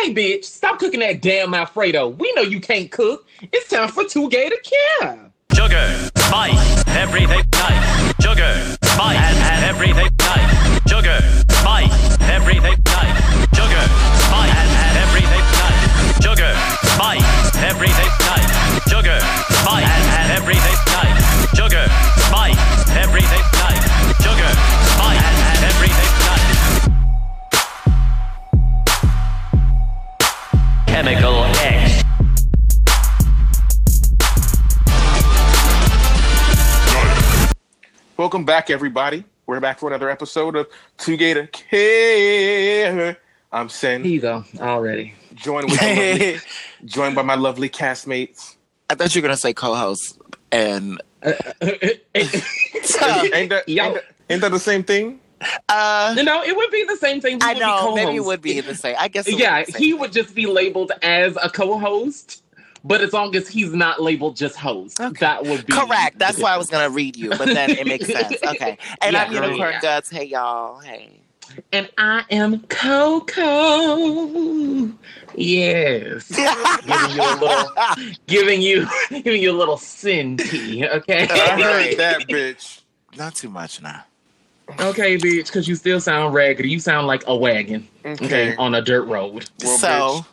Hey, bitch, stop cooking that damn Alfredo. We know you can't cook. It's time for two gay to care. Sugar, spice, everything nice. Sugar, spice, and, and everything nice. Sugar, spice, everything nice. Sugar, spice, and, and everything nice. Sugar, spice, everything nice. Sugar, spice, and, and everything nice. Sugar, spice, everything nice. Sugar, spice, and, and everything nice. Chemical X. Welcome back, everybody. We're back for another episode of Two Gay to Care. I'm Sen, Here you go, already. joined with my lovely, joined by my lovely castmates. I thought you were gonna say co-host, and uh, uh, uh, no, Ain't that, ain't, that, ain't that the same thing? Uh, you know, it would be the same thing. He I know maybe it would be the same. I guess. it would Yeah, be he would just be labeled as a co-host, but as long as he's not labeled just host, Okay. that would be Correct. That's why I was gonna read you, but then it makes sense. Okay. And Yeah, I'm Unicorn yeah. Guts. Hey y'all. Hey. And I am Coco. Yes, giving you a little, giving you, giving you a little sin tea. Okay, I heard that, bitch. Not too much now. Okay, bitch, because you still sound raggedy. You sound like a wagon. Okay, Okay. on a dirt road. Well, so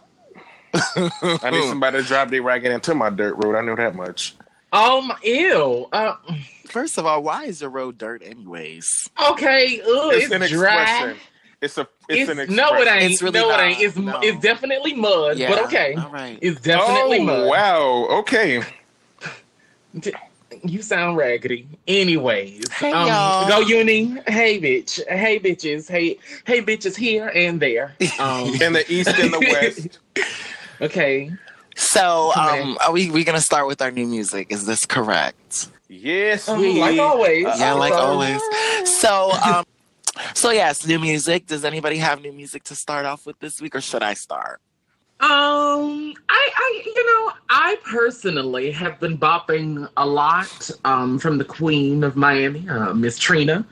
I need somebody to drive their wagon into my dirt road. I know that much. Oh, um, ew. Uh, first of all, why is the road dirt anyways? okay, ugh, It's, it's, an dry. expression. It's a. It's, an expression. no, it ain't. It's really no, not. it ain't. It's No. it's definitely mud. Yeah. But okay, All right. it's definitely oh mud. wow. Okay. You sound raggedy. Anyways, Hey, um, y'all. go uni. Hey, bitch. Hey, bitches. Hey, hey, bitches here and there. Um, In the east and the west. okay. So, Okay. um, are we we gonna start with our new music? Is this correct? Yes, Um, we. like always. Yeah, like So, always. So, um, so yes, new music. Does anybody have new music to start off with this week, or should I start? Um, I, I, you know, I personally have been bopping a lot. Um, from the Queen of Miami, uh, Miss Trina.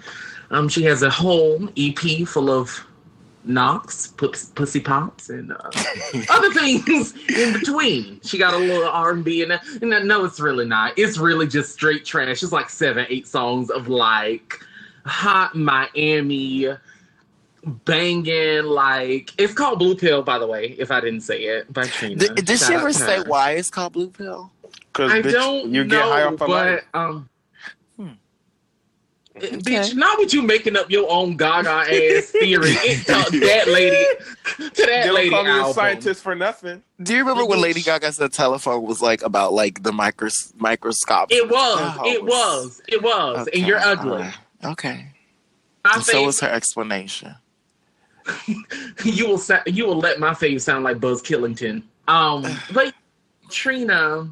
Um, she has a whole EP full of knocks, puss, pussy pops, and uh, other things in between. She got a little R and B, and and no, it's really not. It's really just straight trash. It's like seven, eight songs of like hot Miami banging. Like it's called Blue Pill, by the way. If I didn't say it, by Trina. Did, did she ever to say why it's called Blue Pill? Because I bitch, don't you know, get high off of but life. um. Hmm. Bitch, not with you making up your own Gaga ass theory. It took that lady to They that don't lady call me a scientist for nothing. Do you remember when Lady Gaga said telephone was like about like the micros microscope? It was, That it was- was, it was, and you're ugly. alright. Okay. I And so was her explanation. you will sa- you will let my face sound like Buzz Killington. Um, but Trina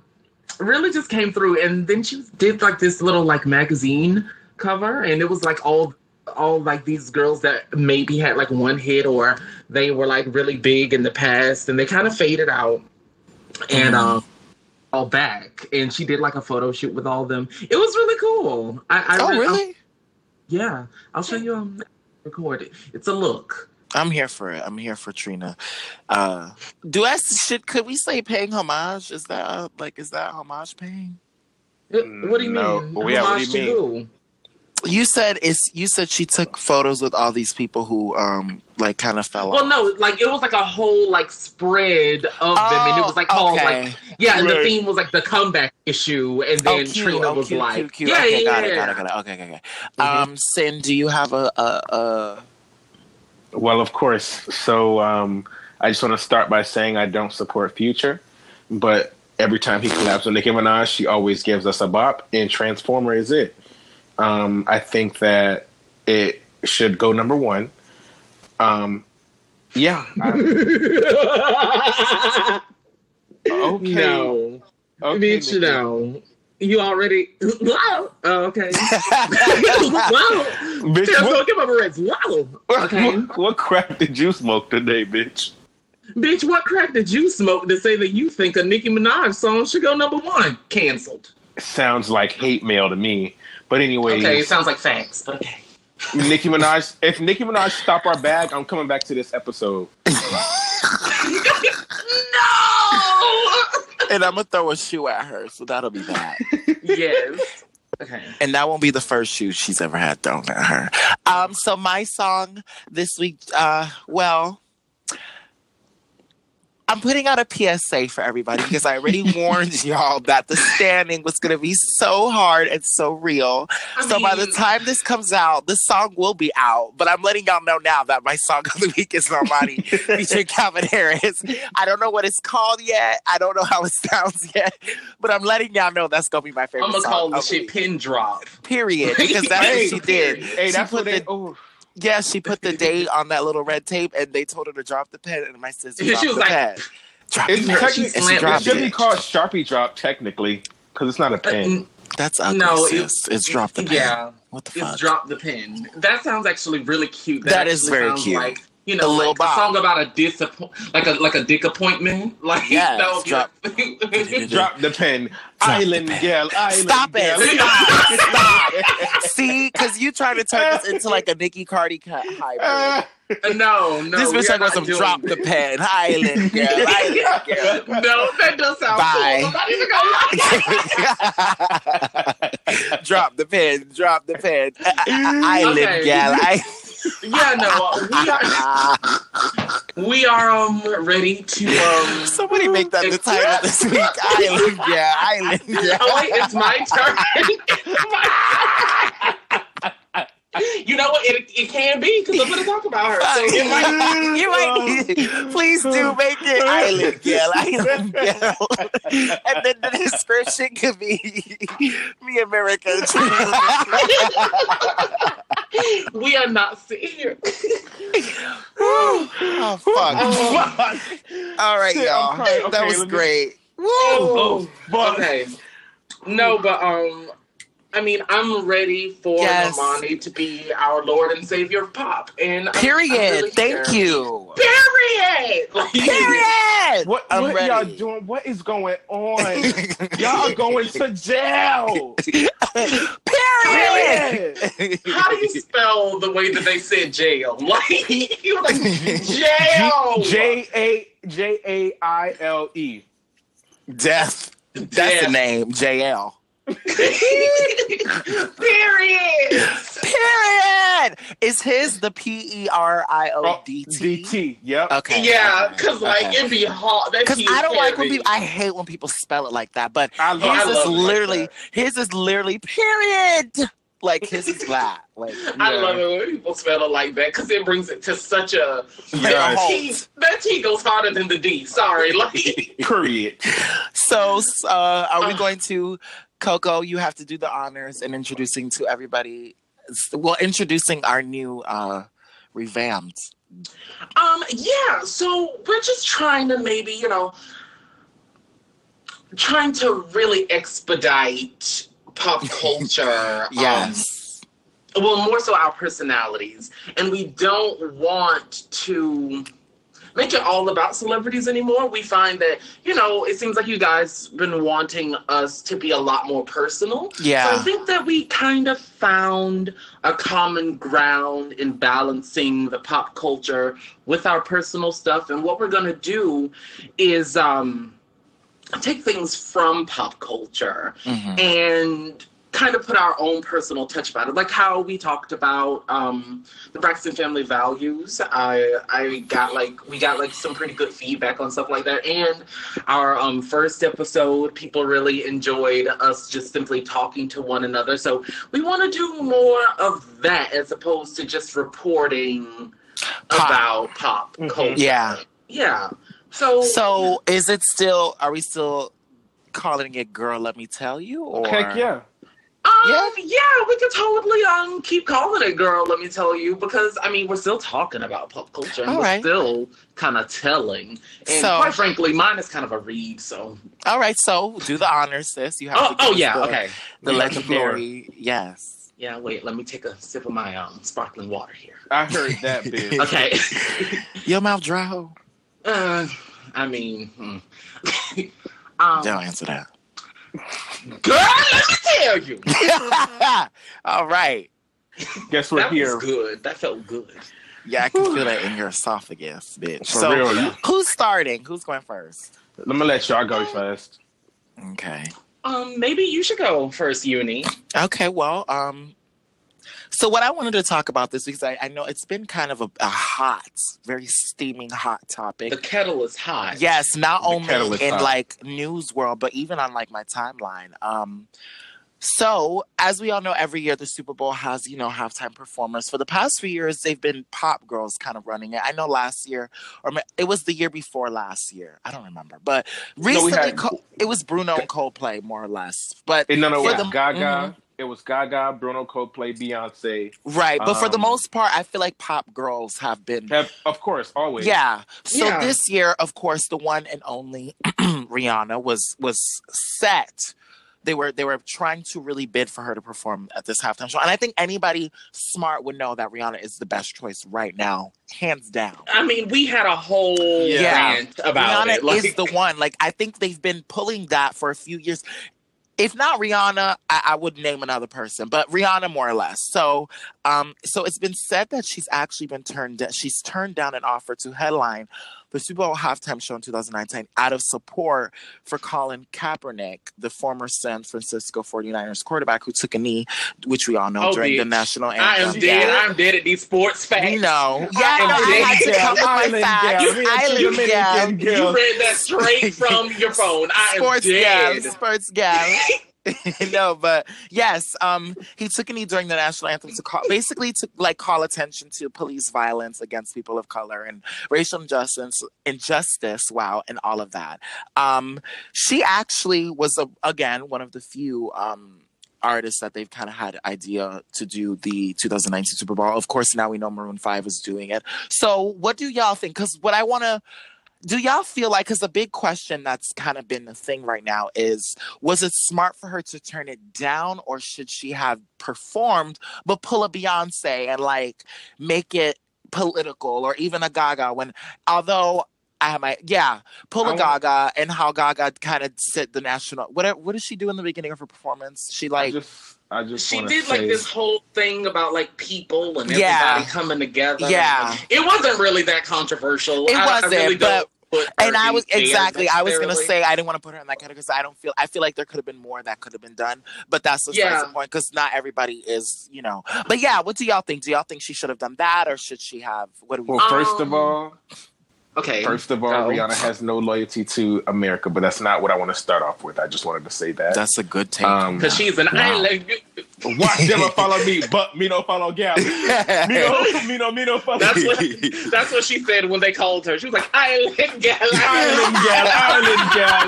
really just came through, and then she did like this little like magazine cover, and it was like all all like these girls that maybe had like one hit or they were like really big in the past, and they kind of faded out, and Mhm. um. All back, and she did like a photo shoot with all of them. It was really cool. I, I oh, re- really? yeah, I'll show you. Um, record it. It's a look. I'm here for it. I'm here for Trina. Uh, do I should could we say paying homage? Is that uh, like is that homage paying? What what do you No. mean? Well, yeah, what do Homage you to mean? who? You said it's you said she took photos with all these people who um like kind of fell Well, off. Well, no, like it was like a whole like spread of them, and it was like called Oh, okay. like yeah, and the theme was like the comeback issue, and then oh, cute. Trina oh, was cute, like, cute, cute. yeah, okay, yeah, got it, got it, got it. Okay, okay, okay. Mhm. Um, Sin, do you have a a, a Well, of course. So um, I just want to start by saying I don't support Future, but every time he collabs with Nicki Minaj, she always gives us a bop, and Transformer is it. Um, I think that it should go number one. Um, yeah. I- okay. No, Okay, bitch, Nicki. no. You already wow. Oh, okay. wow. Bitch, Just what, don't give up a rest. Wow. Okay. what, what crack did you smoke today, bitch? Bitch, what crack did you smoke to say that you think a Nicki Minaj song should go number one? Cancelled. Sounds like hate mail to me. But anyway, Okay, it sounds like facts. but Okay. Nicki Minaj. If Nicki Minaj stop our bag, I'm coming back to this episode. and I'm gonna throw a shoe at her, so that'll be that. yes. Okay. and that won't be the first shoe she's ever had thrown at her. Um, so my song this week, uh, well, I'm putting out a PSA for everybody because I already warned y'all that the standing was going to be so hard and so real. I so by the time this comes out, the song will be out. But I'm letting y'all know now that my song of the week is Normani featuring Calvin Harris. I don't know what it's called yet. I don't know how it sounds yet. But I'm letting y'all know that's gonna be my favorite I'm gonna call the shit week. pin drop. Period. Because that's Hey, what she did. Hey, She that's what they. the- Oh, Yeah, she put the date on that little red tape, and they told her to drop the pen, and my sister She dropped was the like- pen. Drop it's the pen. she she it should be called Sharpie drop technically because it's not a Uh, pen. n- That's ugly, No, it- sis. it's drop the pen. Yeah. What the fuck? It's fuck? drop the pen. That sounds actually really cute. That is very cute. Like, you know, little like a song about a disappoint, like a like a dick appointment. Like Yes, be drop- Drop the pen, Drop the Island pen. Girl, Island Stop Girl. it! Stop! Stop! See, because you trying to turn this into like a Nicki Cardi cut hybrid. no, no. this bitch wants some drop the pen, Island girl, Island girl. No, that does sound Bye. cool. I'm not even gonna lie. drop the pen, drop the pen, Island Okay. girl. I- Yeah, no, we are we are um ready to um. Somebody make that the title this week. Island girl, Island girl. Oh wait, it's my turn. It's my turn. You know what? It, it can be because I'm gonna talk about her. So it might, you might please do make it island girl, island girl, and then the description could be me America. we are not senior. oh fuck! All right, Shit, y'all. crying. that was let me- great. Woo! Oh, but- okay. No, but um, I mean, I'm ready for Yes. Normani to be our Lord and Savior of pop, and I'm- I'm Period. really Thank here. you. Period. Like, Period. What, I'm what ready. y'all doing? What is going on? y'all are going to jail. Period. How do you spell the way that they said jail? Like you like jail. J A J A I L E. Death. That's Death. the name. JL. Period. Period. Is his the P E R I O D T? DT. Yep. Okay. Yeah, okay, because like okay. it'd be hard. Because I don't like when people. I hate when people spell it like that. But I his love, I is it like literally his is literally period. Like his is that. Like I love it when people spell it like that because it brings it to such a Yes. that T, that T goes harder than the D. Sorry, like Period. So, uh, are we going to Coco? You have to do the honors and introducing to everybody. Well, introducing our new uh, revamped. Um, yeah, so we're just trying to maybe, you know, trying to really expedite pop culture. um, Yes. well, more so our personalities. And we don't want to make it all about celebrities anymore. We find that, you know, it seems like you guys been wanting us to be a lot more personal. Yeah. So I think that we kind of found a common ground in balancing the pop culture with our personal stuff. And what we're going to do is um, take things from pop culture Mhm. and kind of put our own personal touch about it, like how we talked about um, the Braxton family values. I I got like we got like some pretty good feedback on stuff like that, and our um, first episode, people really enjoyed us just simply talking to one another. So we want to do more of that as opposed to just reporting Pop. about pop Mhm. culture. Yeah. yeah. So So, is it still? Are we still calling it "Girl"? Let me tell you. Or Heck yeah. Um, Yeah. yeah. we could totally um keep calling it girl, let me tell you, because I mean we're still talking about pop culture and All we're right. still kind of telling. And So- quite frankly, mine is kind of a read, so All right. So, do the honors, sis. You have Oh, to. oh yeah, the, okay. The Yeah, legendary. Yes. Yeah, wait, let me take a sip of my um sparkling water here. I heard that bitch. Okay. Your mouth dry. ho. uh, I mean hmm. um, Don't answer that. Girl, let me tell you. All right. Guess we're that here. was good. That felt good. Yeah, I can feel that in your esophagus, bitch. For so, real. who's starting? Who's going first? Let me let y'all go first. Okay. Um, maybe you should go first, Uni. Okay, well, um, so what I wanted to talk about this because I, I know it's been kind of a, a hot, very steaming hot topic. The kettle is hot. Yes, not The only in hot. like news world, but even on like my timeline. Um, so as we all know, every year the Super Bowl has you know halftime performers. For the past few years, they've been pop girls kind of running it. I know last year, or it was the year before last year. I don't remember, but we recently had- it was Bruno and Coldplay more or less. But And no, no, For it was the- Gaga. Mhm. It was Gaga, Bruno Coldplay, Beyonce. right, but for the Um, most part, I feel like pop girls have been Have, of course, always. Yeah. So Yeah. this year, of course, the one and only Rihanna was was set. They were they were trying to really bid for her to perform at this halftime show, and I think anybody smart would know that Rihanna is the best choice right now, hands down. I mean, we had a whole Yeah. rant about Rihanna it. Like, is the one. Like I think they've been pulling that for a few years. If not Rihanna, I, I would name another person, but Rihanna more or less. So, um, so it's been said that she's actually been turned. she's turned down an offer to headline the Super Bowl halftime show in 2019 out of support for Colin Kaepernick, the former San Francisco 49ers quarterback who took a knee, which we all know Oh, during the national anthem. I am dead. Yeah. I'm dead at these sports facts. You know, yeah, I am no, I dead. had to come with my facts. You island Dominican. You read that straight from your phone. I am sports gal, sports gal. no, but yes, um, he took a knee during the national anthem to call, basically to like call attention to police violence against people of color and racial injustice, injustice. Wow, and all of that. Um, she actually was a, again one of the few um artists that they've kind of had idea to do the 2019 Super Bowl. Of course, now we know Maroon Five is doing it. So, what do y'all think? Because what I want to do y'all feel like because the big question that's kind of been the thing right now is was it smart for her to turn it down or should she have performed but pull a beyonce and like make it political or even a gaga when although I have my yeah, pull I a want- Gaga and how Gaga kind of set the national. What what did she do in the beginning of her performance? She I like just, I just She wanna did like this whole thing about like people and everybody Yeah. coming together. Yeah. It wasn't really that controversial. It I, I wasn't, really don't put her and I was exactly. I was gonna say I didn't want to put her in that category because I don't feel. I feel like there could have been more that could have been done, but that's the Yeah. point because not everybody is, you know. But yeah, what do y'all think? Do y'all think she should have done that, or should she have? What do we? Well, first of Um, all, Okay. first of all, Go. Rihanna has no loyalty to America, but that's not what I want to start off with. I just wanted to say that. that's a good take. Um, Because she's an Wow. island. Watch them follow me, but me don't follow gal. Me don't, me don't, me don't follow. That's what that's what she said when they called her. She was like, island gal. Island gal, island gal.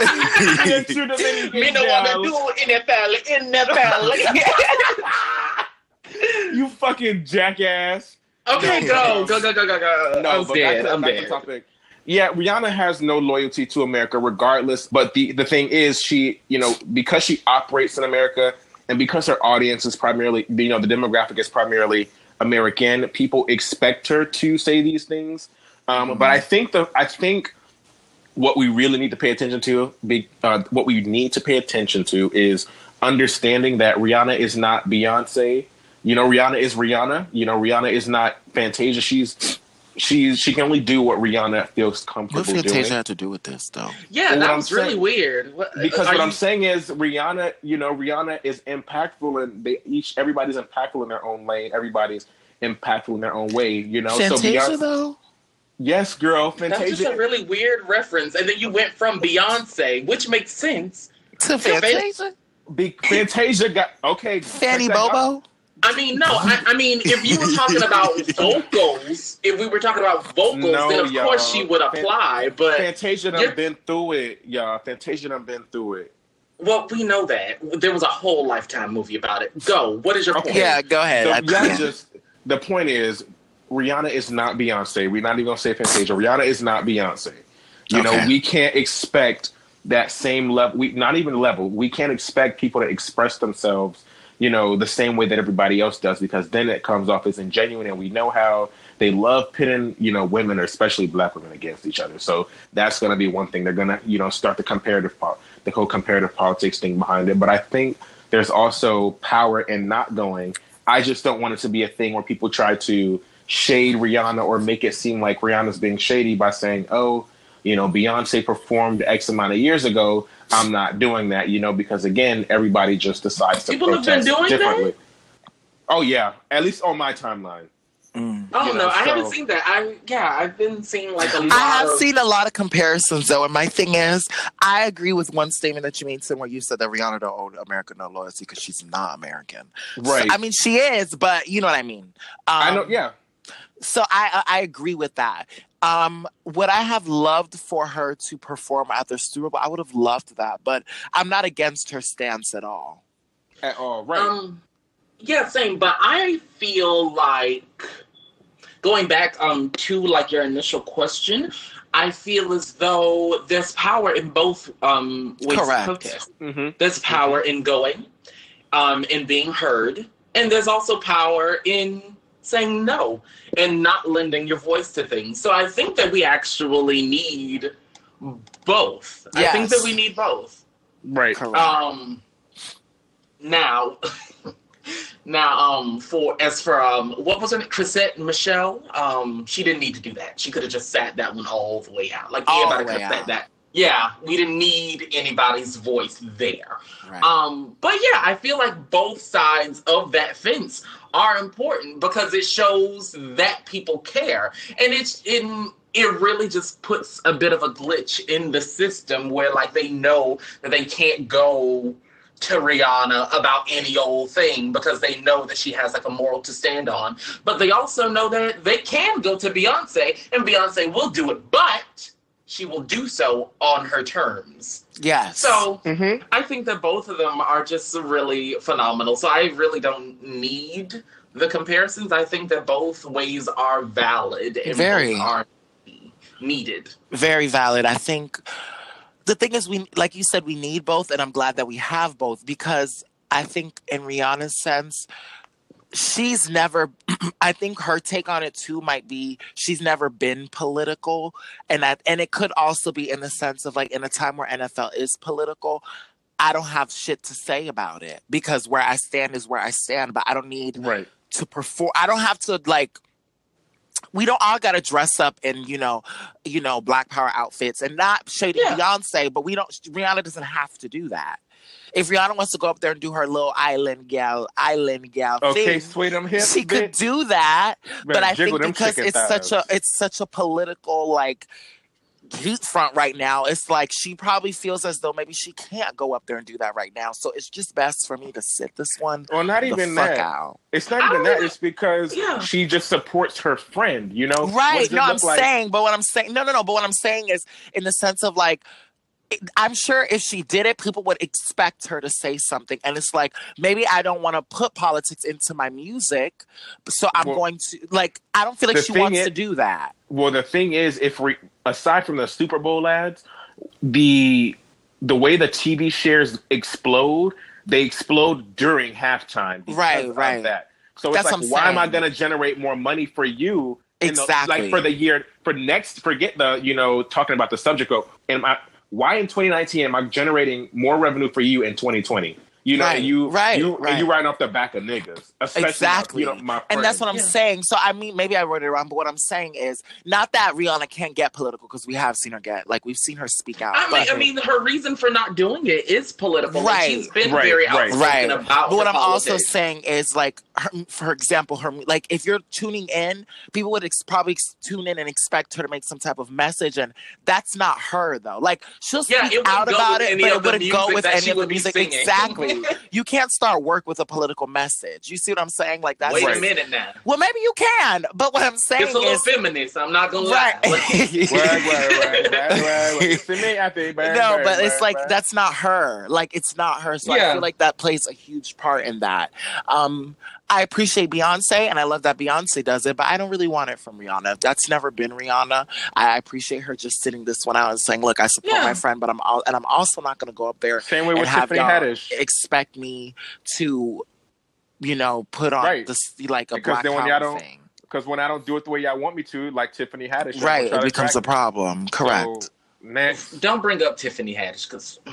Island to Dominican Me no want to gal. do NFL, NFL. You fucking jackass. okay, No. go, go, go, go, go, go. No, I'm but dead. back to, I'm back dead. to topic. Yeah, Rihanna has no loyalty to America, regardless. But the the thing is, she you know because she operates in America and because her audience is primarily you know the demographic is primarily American, people expect her to say these things. Um, But I think the I think what we really need to pay attention to, be, uh, what we need to pay attention to, is understanding that Rihanna is not Beyonce. You know, Rihanna is Rihanna. You know, Rihanna is not Fantasia. She's she's she can only do what Rihanna feels comfortable what comfortable Fantasia doing. had to do with this, though? Yeah, Well, that what I'm was really weird. What, Because are what I'm saying is Rihanna, you know, Rihanna is impactful and they each everybody's impactful in their own lane. Everybody's impactful in their own way. You know, so Fantasia, Beyonce, though. yes, girl, Fantasia. That's just a really weird reference. And then you went from Beyonce, which makes sense. To Fantasia, Be- Fantasia got okay. Fanny Bobo. that out. Bobo. I mean, no, I, I mean, if you were talking about vocals, if we were talking about vocals, No, then of y'all. course she would apply. But Fantasia done You're- been through it, y'all. Fantasia done been through it. well, we know that there was a whole Lifetime movie about it. Go. What is your Okay. point? Yeah, go ahead. The, I- Rihanna just the point is Rihanna is not Beyonce. We're not even gonna say Fantasia. Rihanna is not Beyonce. You Okay. know, we can't expect that same level. We not even level. We can't expect people to express themselves, you know, the same way that everybody else does, because then it comes off as ingenuine, and we know how they love pitting, you know, women or especially black women against each other. So that's going to be one thing. They're going to, you know, start the comparative, po- the whole comparative politics thing behind it. But I think there's also power in not going. I just don't want it to be a thing where people try to shade Rihanna or make it seem like Rihanna's being shady by saying, "Oh, you know, Beyonce performed X amount of years ago. I'm not doing that, you know, because again, everybody just decides to People have been protest doing differently. that? Oh yeah, at least on my timeline. Mm. Oh You no, know, I haven't seen that. I yeah, I've been seeing like a lot. I have of, seen a lot of comparisons though, and my thing is, I agree with one statement that you made somewhere. You said that Rihanna don't owe America no loyalty because she's not American. Right. So, I mean, she is, but you know what I mean. Um, I know. Yeah. So I I I agree with that. Um, would I have loved for her to perform at the Super Bowl? I would have loved that, but I'm not against her stance at all. At all. Right. Um, yeah, same. But I feel like going back um to like your initial question, I feel as though there's power in both um ways Correct. of protest. hmm There's power in going, um, in being heard, and there's also power in saying no and not lending your voice to things. So I think that we actually need both. I think that we need both. Right. Correct. Um now now um for as for um what was her name? Chrisette Michele, um she didn't need to do that. She could have just sat that one all the way out. Like All everybody the could way have sat that. Yeah, we didn't need anybody's voice there. right. Um, but yeah, I feel like both sides of that fence are important because it shows that people care, and it's in. It really just puts a bit of a glitch in the system where, like, they know that they can't go to Rihanna about any old thing because they know that she has like a moral to stand on. But they also know that they can go to Beyonce and Beyonce will do it, but she will do so on her terms. yes. So hmm I think that both of them are just really phenomenal. So I really don't need the comparisons. I think that both ways are valid and Very. both are needed. very valid. I think the thing is, we like you said, we need both, and I'm glad that we have both because I think in Rihanna's sense, she's never. I think her take on it too might be she's never been political, and that and it could also be in the sense of like in a time where NFL is political. I don't have shit to say about it because where I stand is where I stand, but I don't need Right. to perform. I don't have to like. We don't all got to dress up in you know, you know, Black Power outfits and not shady Yeah. Beyonce, but we don't. Rihanna doesn't have to do that. If Rihanna wants to go up there and do her little island gal, island gal Okay, thing, sway them hips. she could do that. but I think because chicken it's such a it's such a political like heat front right now, it's like she probably feels as though maybe she can't go up there and do that right now. So it's just best for me to sit this one Well, not the even fuck that. out. It's not even that. even- It's because Yeah. she just supports her friend. You know, Right. does it No, I'm like? saying, but what I'm saying, no, no, no. But what I'm saying is in the sense of like, it- I'm sure if she did it, people would expect her to say something. And it's like, maybe I don't want to put politics into my music. So I'm Well, going to, like, I don't feel like she wants is- to do that. Well, the thing is, if we aside from the Super Bowl ads, the the way the TV shares explode, they explode during halftime. Right, right. That. So it's what like, why am I going to generate more money for you? in the- Exactly. like for the year for next. Forget the you know talking about the subject of am I why in 2019 am I generating more revenue for you in 2020? You know, Right, and you right, you right. and you riding off the back of niggas, especially Exactly. You know, my And that's what I'm Yeah. saying. So I mean, maybe I wrote it wrong, but what I'm saying is not that Rihanna can't get political because we have seen her get, like, we've seen her speak out. I mean, but- I mean, her reason for not doing it is political. and Right. she's been Right, very right. outspoken right about. but what i'm also saying is like her, for example her like if you're tuning in people would ex- probably ex- tune in and expect her to make some type of message and that's not her though like she'll speak Yeah, out about it any but it wouldn't go with that any of the music singing. Exactly you can't start work with a political message you see what i'm saying like that's Wait Right. a minute now. well maybe you can but what i'm saying is. It's a little is feminist. I'm not gonna right lie. Right, right, right, right, right, right. To me, I think, bang, no, but it's like that's not her. Like it's not her. So I feel like that plays a huge part in that. Um, I appreciate Beyonce and I love that Beyonce does it, but I don't really want it from Rihanna. That's never been Rihanna. I appreciate her just sitting this one out and saying, "Look, I support Yeah. my friend, but I'm all, and I'm also not going to go up there Same way and with have Tiffany y'all Haddish. expect me to, you know, put on Right. this like a Because black then when power y'all don't- thing." Because when I don't do it the way y'all want me to, like Tiffany Haddish, y'all Right, gonna try it to becomes a problem. Correct. So, next, Don't bring up Tiffany Haddish because.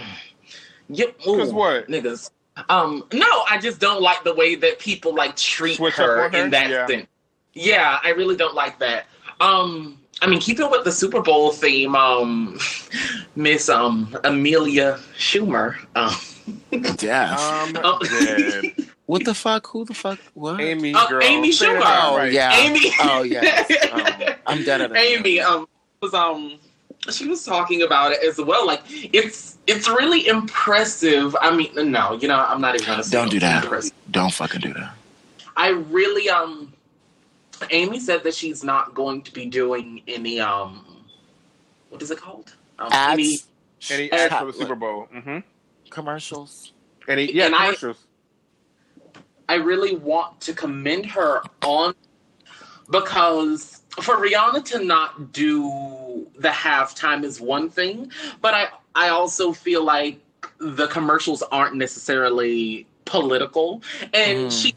Yep. because what? niggas. Um, no, I just don't like the way that people like treat her on her? in that Yeah. sense. Yeah, I really don't like that. Um, I mean, keeping with the Super Bowl theme, um, Miss um Amelia Schumer. Um, Yeah. Um, Oh. yeah. what the fuck? Who the fuck? What? Amy, Oh, girl. Amy Schumer. Oh, right. yeah. Amy. Oh, yes. Oh, I'm dead at it. Amy um was um she was talking about it as well. Like it's it's really impressive. I mean, no, you know, I'm not even gonna say Don't do that. impressive. Don't fucking do that. I really um Amy said that she's not going to be doing any um what is it called? Um, any- Ads, Any Uh, ads for the Super Bowl? Mm-hmm. commercials. Any yeah And I- commercials. I really want to commend her on because for Rihanna to not do the halftime is one thing, but I I also feel like the commercials aren't necessarily political, and Mm. she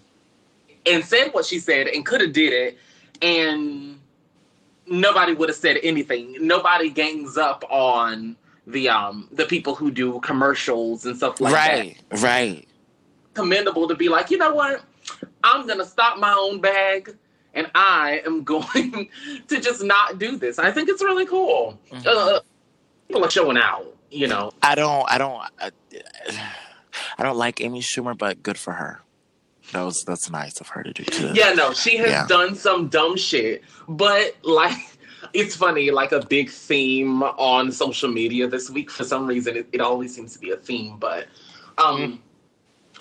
and said what she said and could have did it, and nobody would have said anything. Nobody gangs up on the um the people who do commercials and stuff like that right, right. commendable to be like, you know what? I'm gonna stop my own bag and I am going to just not do this. I think it's really cool. Mhm. Uh, people are showing out, you know. I don't, I don't, I, I don't like Amy Schumer, but good for her. That was that's nice of her to do too. Yeah, no, she has Yeah. done some dumb shit, but like. It's funny, like a big theme on social media this week. For some reason, it, it always seems to be a theme, but um,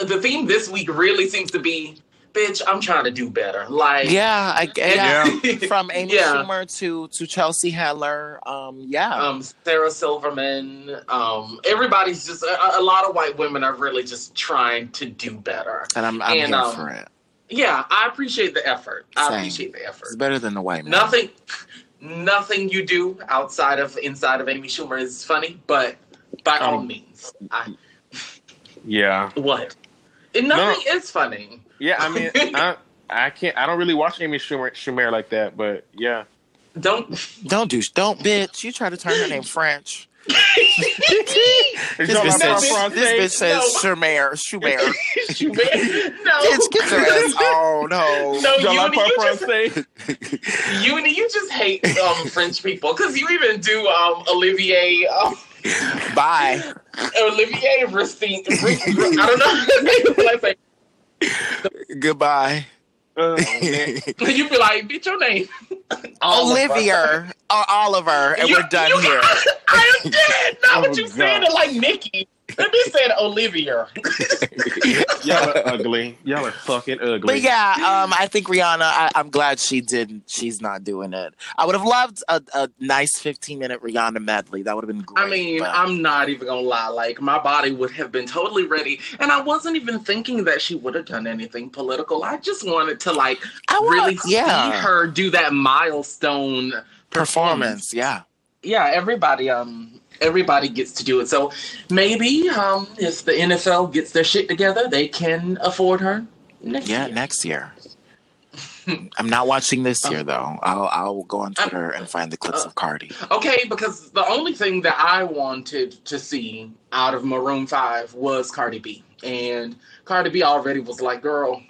the theme this week really seems to be, bitch, I'm trying to do better. Like, yeah, I yeah. Yeah. From Amy Yeah. Schumer to to Chelsea Handler, um, yeah, um, Sarah Silverman. Um, everybody's just a, a lot of white women are really just trying to do better. and I'm I'm and, um, for it. Yeah, I appreciate the effort. I appreciate the effort. It's better than the white man. Nothing, nothing you do outside of inside of Amy Schumer is funny, but by all Um, means, I, Yeah, what? Nothing is funny. Yeah. I mean, I, I can't. I don't really watch Amy Schumer, Schumer like that, but yeah. Don't. Don't do don't bitch. You try to turn her name French. This bitch says, Francais? this bitch says No. Schumer, Schumer. no. Bitch, get your ass. Oh no. No, Y'all you, like you just You you just hate um, French people because you even do um, Olivier um, Bye. Olivier Racine. I don't know. Let's say Goodbye. Uh, man. you be like, bitch, your name. Oliver. Olivia or Oliver, and You- we're done you- here. I am dead. Not Oh, what you God. saying it like Nikki. Let me say Olivia. y'all are ugly. Y'all are fucking ugly. But yeah, um, I think Rihanna. I, I'm glad she didn't. She's not doing it. I would have loved a, a nice 15 minute Rihanna medley. That would have been great. I mean, but- I'm not even gonna lie. Like my body would have been totally ready, and I wasn't even thinking that she would have done anything political. I just wanted to like I want, really yeah, see her do that milestone performance. Yeah, yeah, everybody um everybody gets to do it. So maybe um if the NFL gets their shit together, they can afford her next yeah. year. Next year. I'm not watching this year though. I'll I'll go on Uh, Twitter and find the clips of Cardi. Okay, because the only thing that I wanted to see out of Maroon Five was Cardi B, and Cardi B already was like, "Girl,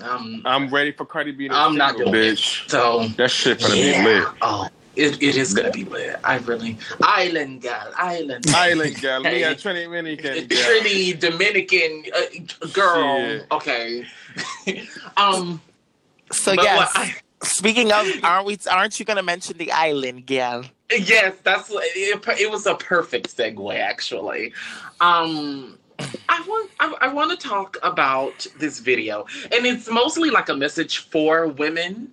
um, I'm ready for Cardi B. to I'm not single, doing bitch. so That shit gonna be lit. oh, it, it is gonna be lit. I really island gal, island, Island girl, me Hey. a Trinity Dominican girl. Trinity Dominican uh, girl. Shit. Okay, um, So but yes. what I- Speaking of, aren't we? Aren't you going to mention the island gal? Yes, that's it, it was a perfect segue actually. Um I want I, I want to talk about this video and it's mostly like a message for women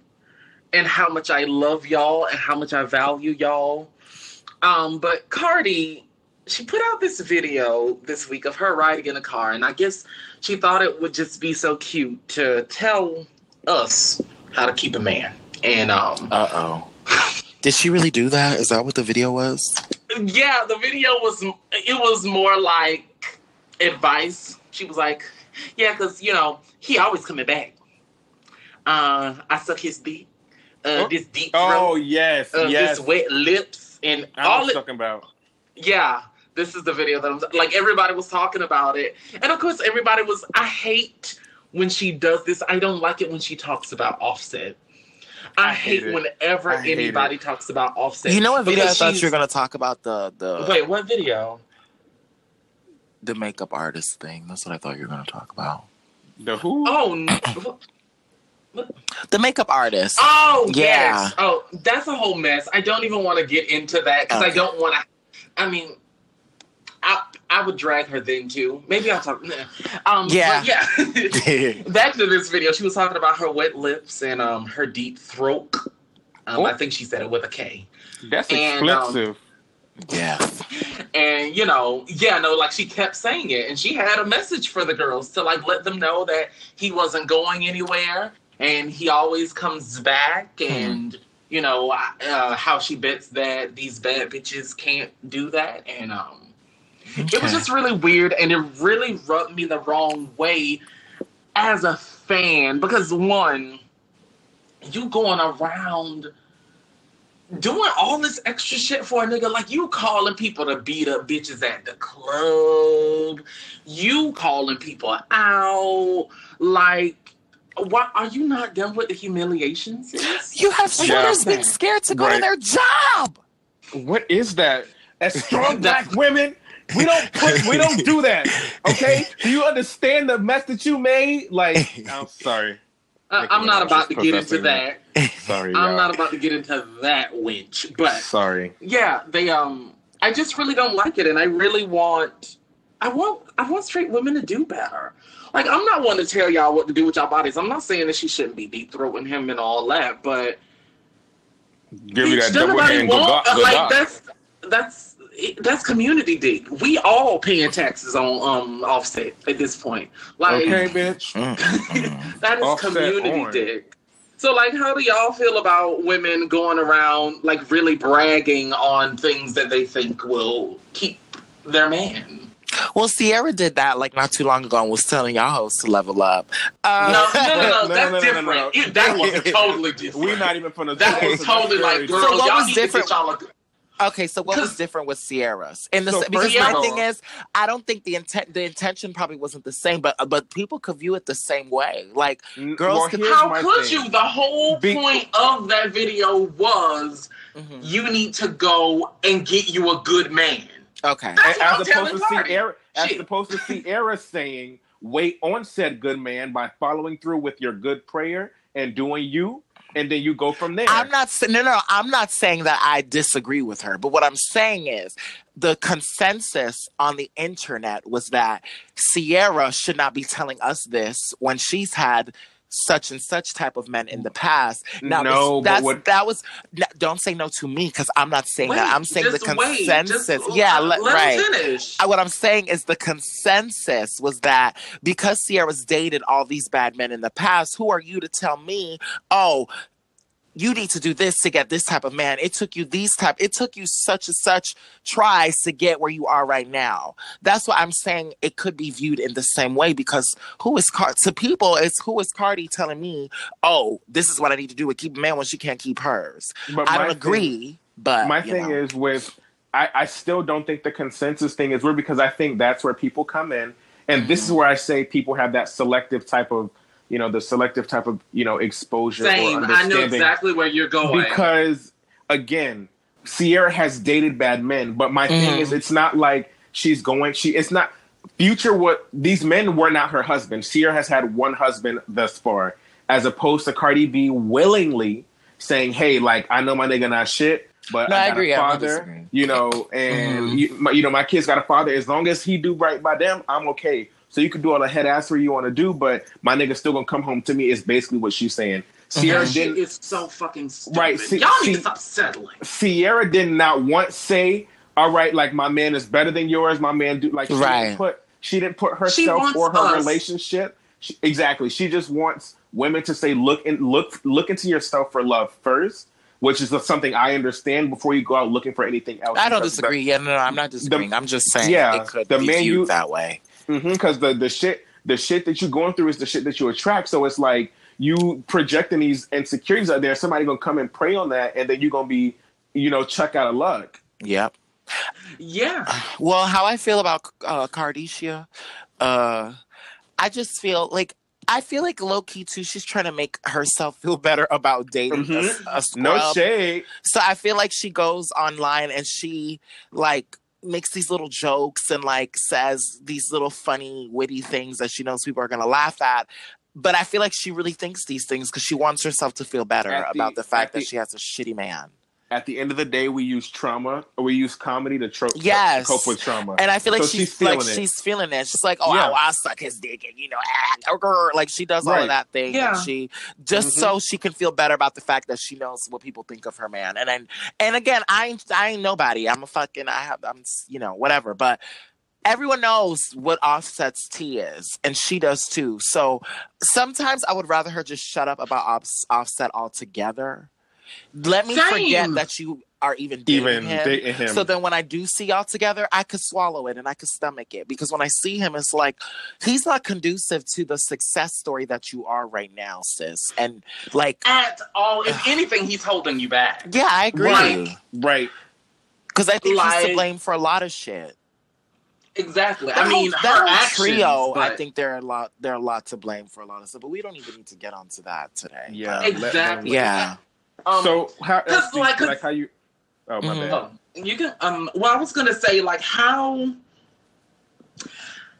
and how much I love y'all and how much I value y'all. Um but Cardi she put out this video this week of her riding in a car and I guess she thought it would just be so cute to tell us how to keep a man. And um Uh oh. Did she really do that? Is that what the video was? yeah the video was it was more like advice she was like yeah because you know he always coming back uh i suck his dick uh Oh. this deep throat, Oh yes, uh, yes. this wet lips and I all was it talking about. yeah this is the video that i'm like everybody was talking about it and of course everybody was i hate when she does this i don't like it when she talks about offset I, I hate hate whenever I hate anybody talks about Offset. You know what video I thought you were gonna talk about the the Wait, what video? the makeup artist thing. That's what I thought you were gonna talk about. The who? Oh, n- The makeup artist. oh, Yeah. yes. Oh, that's a whole mess. I don't even want to get into that because I don't want to. I mean, I I would drag her then too. Maybe I'll talk. Um, Yeah. yeah. Back to this video, she was talking about her wet lips and um her deep throat. Um, Oh. I think she said it with a K. That's And, um, yeah. And you know, yeah, no, like she kept saying it, and she had a message for the girls to like let them know that he wasn't going anywhere, and he always comes back, and you know uh, how she bets that these bad bitches can't do that, and um, it was just really weird, and it really rubbed me the wrong way as a fan because one, you going around doing all this extra shit for a nigga, like you calling people to beat up bitches at the club, you calling people out, like. What are you not done with the humiliation, sis? You have Yeah. shooters being scared to go to their job. What is that? As strong black women, we don't put, we don't do that. Okay? Do you understand the mess that you made? Like, I'm sorry. I, I'm not about to get into Processing that. Sorry. I'm y'all. not about to get into that winch, but Sorry. yeah, they um I just really don't like it and I really want I want I want straight women to do better. Like I'm not one to tell y'all what to do with y'all bodies. I'm not saying that she shouldn't be deep throating him and all that, but Give me that double nobody hand. want- Good like luck. that's that's that's community dick. We all paying taxes on um offset at this point. Like Okay, bitch. Mm, mm, mm. That is Offset community on. dick. So, like, how do y'all feel about women going around, like, really bragging on things that they think will keep their man? Well, Ciara did that like not too long ago and was telling y'all hoes to level up. Uh, No, no, no, no, No, that's no, no, different. no, no. It- that was totally different. We're not even from the That was totally like, girl, So what y'all was need different- to get y'all a, Okay, so what was 'Cause- different with Ciara's? And the So because first my thing is, I don't think the intent the intention probably wasn't the same, but but people could view it the same way. Like N- Girls well, could- How could thing. you? The whole Be- point of that video was mhm. you need to go and get you a good man. Okay, That's as opposed to Cardi. Ciara, as Shit. opposed to Ciara saying, "Wait on said good man by following through with your good prayer and doing you, and then you go from there." I'm not saying no, no. I'm not saying that I disagree with her, but what I'm saying is the consensus on the internet was that Ciara should not be telling us this when she's had such and such type of men in the past. Now, No, this- what- that was. Don't say no to me because I'm not saying that. I'm saying the wait, consensus. just yeah, uh, let, let, right. finish. I- what I'm saying is the consensus was that because Ciara's dated all these bad men in the past, who are you to tell me, oh, you need to do this to get this type of man. It took you these type. It took you such and such tries to get where you are right now. That's why I'm saying it could be viewed in the same way because who is Car- to people is who is Cardi telling me, oh, this is what I need to do to keep a man when she can't keep hers. But I don't thing- agree, but my thing know. is with I, I still don't think the consensus thing is weird because I think that's where people come in. And this Mm-hmm. is where I say people have that selective type of, you know, the selective type of, you know, exposure Same. or I know exactly where you're going. because again, Ciara has dated bad men, but my thing Mhm. is it's not like she's going she it's not future what these men were not her husband. Ciara has had one husband thus far, as opposed to Cardi B willingly saying, Hey, like I know my nigga not shit, but No, I I, got agree. a I'm not father, you know, and Mhm. you, my, you know, my kid's got a father. As long as he do right by them, I'm okay. So you can do all the head assery you want to do, but my nigga still gonna come home to me. Is basically what she's saying. Ciara That shit didn't. is so fucking stupid. Right, see- Y'all need see- to stop settling. Ciara did not once say, "All right, like my man is better than yours." My man do like she Right. didn't put she didn't put herself or her us. relationship. She, exactly, she just wants women to say, "Look and look look into yourself for love first, which is something I understand before you go out looking for anything else. I don't Because the- disagree. Yeah, no, no, I'm not disagreeing. I'm just saying yeah, it could the be man you- that way. Because the the shit the shit that you're going through is the shit that you attract. So it's like you projecting these insecurities out there. Somebody gonna come and prey on that, and then you're gonna be, you know, chuck out of luck. Yep. Yeah. Well, how I feel about uh, Cardisha, uh, I just feel like I feel like low key too. She's trying to make herself feel better about dating a, Mhm. a scrub. No shade. So I feel like she goes online and she like makes these little jokes and like says these little funny, witty things that she knows people are gonna laugh at. But I feel like she really thinks these things because she wants herself to feel better the- about the fact that the- she has a shitty man. At the end of the day, we use trauma or we use comedy to, tro- Yes. to cope with trauma. And I feel like So she's, she's like feeling it. she's feeling it. She's like, oh, Yeah. I'll, I'll suck his dick, and you know, ah, like she does all of that thing, Yeah. and she just Mhm. so she can feel better about the fact that she knows what people think of her man. And then, and again, I ain't, I ain't nobody. I'm a fucking, I have, I'm, you know, whatever. But everyone knows what Offset's tea is, and she does too. So sometimes I would rather her just shut up about Offs- Offset altogether. Let me Same. forget that you are even dating Even him. dating him. So then when I do see y'all together, I could swallow it and I could stomach it because when I see him, it's like he's not conducive to the success story that you are right now, sis. And like, At all. If anything, he's holding you back. yeah, I agree. Right. right. Because I think he's to blame for a lot of shit. Exactly. That I whole- mean, that her actions, trio, I think they're a lot. They're a lot to blame for a lot of stuff, but we don't even need to get onto that today. Yeah. But, Exactly. yeah. Um, so how Cause else do you- like- like, how you? Oh my Mhm. bad. Oh, you can. Um. Well, I was gonna say, like, how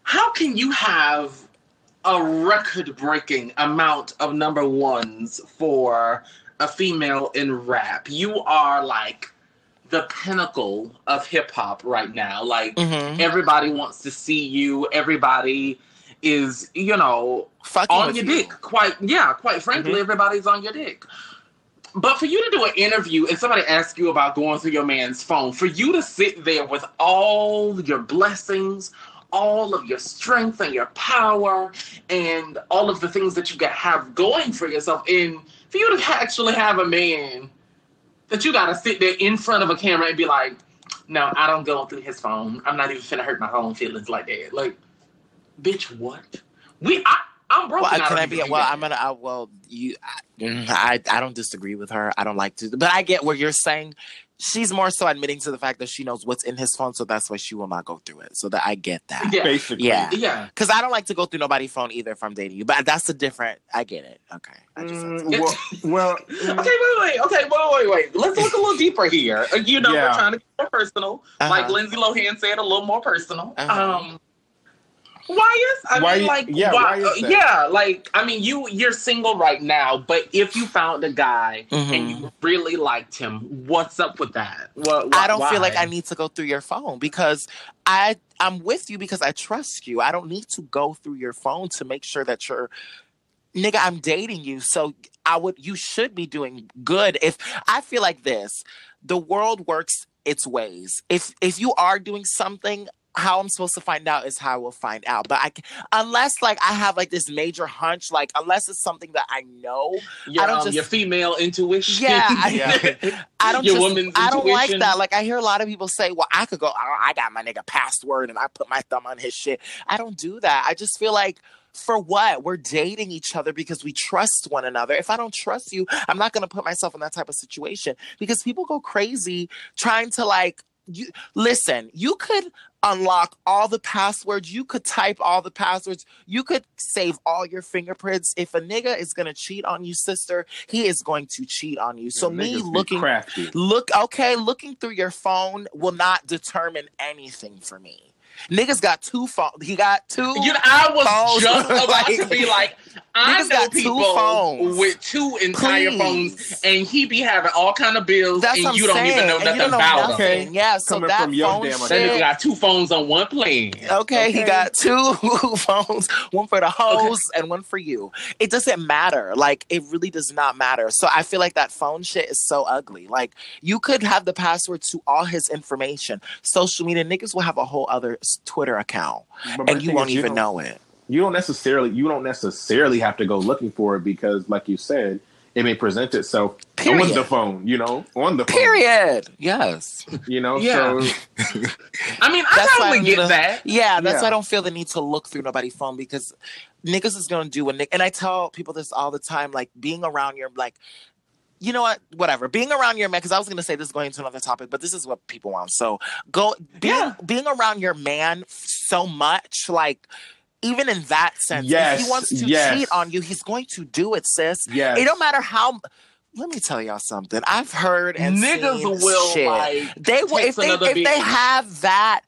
how can you have a record-breaking amount of number ones for a female in rap? You are like the pinnacle of hip hop right now. Like, Mhm. everybody wants to see you. Everybody is, you know, Fucking on your you. dick. Quite, yeah, quite frankly, Mhm. everybody's on your dick. But for you to do an interview and somebody ask you about going through your man's phone, for you to sit there with all your blessings, all of your strength and your power, and all of the things that you got have going for yourself, and for you to actually have a man that you got to sit there in front of a camera and be like, "No, I don't go through his phone. I'm not even finna hurt my own feelings like that." Like, bitch, what? We, I, I'm broken. Well, can of I be? Well. I'm gonna. I, well, you. I, mm, I I don't disagree with her. I don't like to, but I get what you're saying. She's more so admitting to the fact that she knows what's in his phone, so that's why she will not go through it. So that I get that. Yeah. Basically. Yeah. Yeah. Because I don't like to go through nobody's phone either if I'm dating you. But that's a different. I get it. Okay. I just Mm, well, well, mm, Okay, wait, wait, okay, wait, wait, wait. Let's look a little deeper here. Uh, You know, Yeah. we're trying to get more personal. Like Uh-huh. Lindsay Lohan said, a little more personal. Uh-huh. Um, why is I Why mean, like, yeah, why, why uh, yeah, like, I mean, you you're single right now, but if you found a guy and Mhm. you really liked him, what's up with that? What, I don't why? feel like I need to go through your phone because I I'm with you because I trust you. I don't need to go through your phone to make sure that you're nigga, I'm dating you. So I would you should be doing good. If I feel like this, the world works its ways. If if you are doing something how I'm supposed to find out is how I will find out. But I, unless like I have like this major hunch, like unless it's something that I know, your, I don't um, just- your female intuition. Yeah, I- I don't Your just, woman's I don't like that. Like I hear a lot of people say, "Well, I could go. I I got my nigga password and I put my thumb on his shit." I don't do that. I just feel like for what we're dating each other because we trust one another. If I don't trust you, I'm not going to put myself in that type of situation because people go crazy trying to like you listen, you could unlock all the passwords, you could type all the passwords, you could save all your fingerprints. If a nigga is gonna cheat on you, sister, he is going to cheat on you. So me looking crafty. look okay, looking through your phone will not determine anything for me. Niggas got two phones. He got two. You know, I was phones. just about Like, to be like, I niggas know got two phones. with two entire Please. phones, and he be having all kind of bills, That's and you don't saying. even know nothing know about nothing. them. Yeah, so Coming that from your phone damn That nigga got two phones on one plan. Okay, he got two phones, one for the hoes and one for you. It doesn't matter. Like it really does not matter. So I feel like that phone shit is so ugly. Like you could have the password to all his information. Social media niggas will have a whole other s- Twitter account But and you won't even don't- know it. You don't necessarily you don't necessarily have to go looking for it because, like you said, it may present itself Period. on the phone. You know, on the phone. Period. Yes. You know, Yeah. so I mean, I That's totally get gonna- that. Yeah, that's Yeah. why I don't feel the need to look through nobody's phone because niggas is gonna do what nick and I tell people this all the time, like being around your like you know what? Whatever. Being around your man, because I was gonna say this is going into another topic, but this is what people want. So go being Yeah. being around your man so much, like even in that sense, if he wants to yes. cheat on you, he's going to do it, sis. Yes. It don't matter how. Let me tell y'all something. I've heard and Niggas will shit. like they will if they if they have that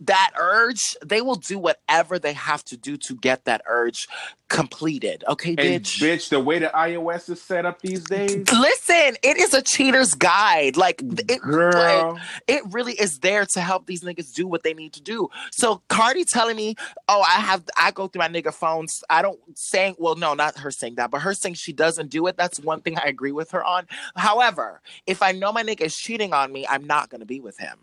that urge, they will do whatever they have to do to get that urge completed. Okay, And bitch. bitch, the way that iOS is set up these days, Listen, it is a cheater's guide. Like it, girl. like, it really is there to help these niggas do what they need to do. So Cardi telling me, "Oh, I have I go through my nigga phones. I don't saying well, no, not her saying that, but her saying she doesn't do it. That's one thing I agree with her on. However, if I know my nigga is cheating on me, I'm not gonna be with him.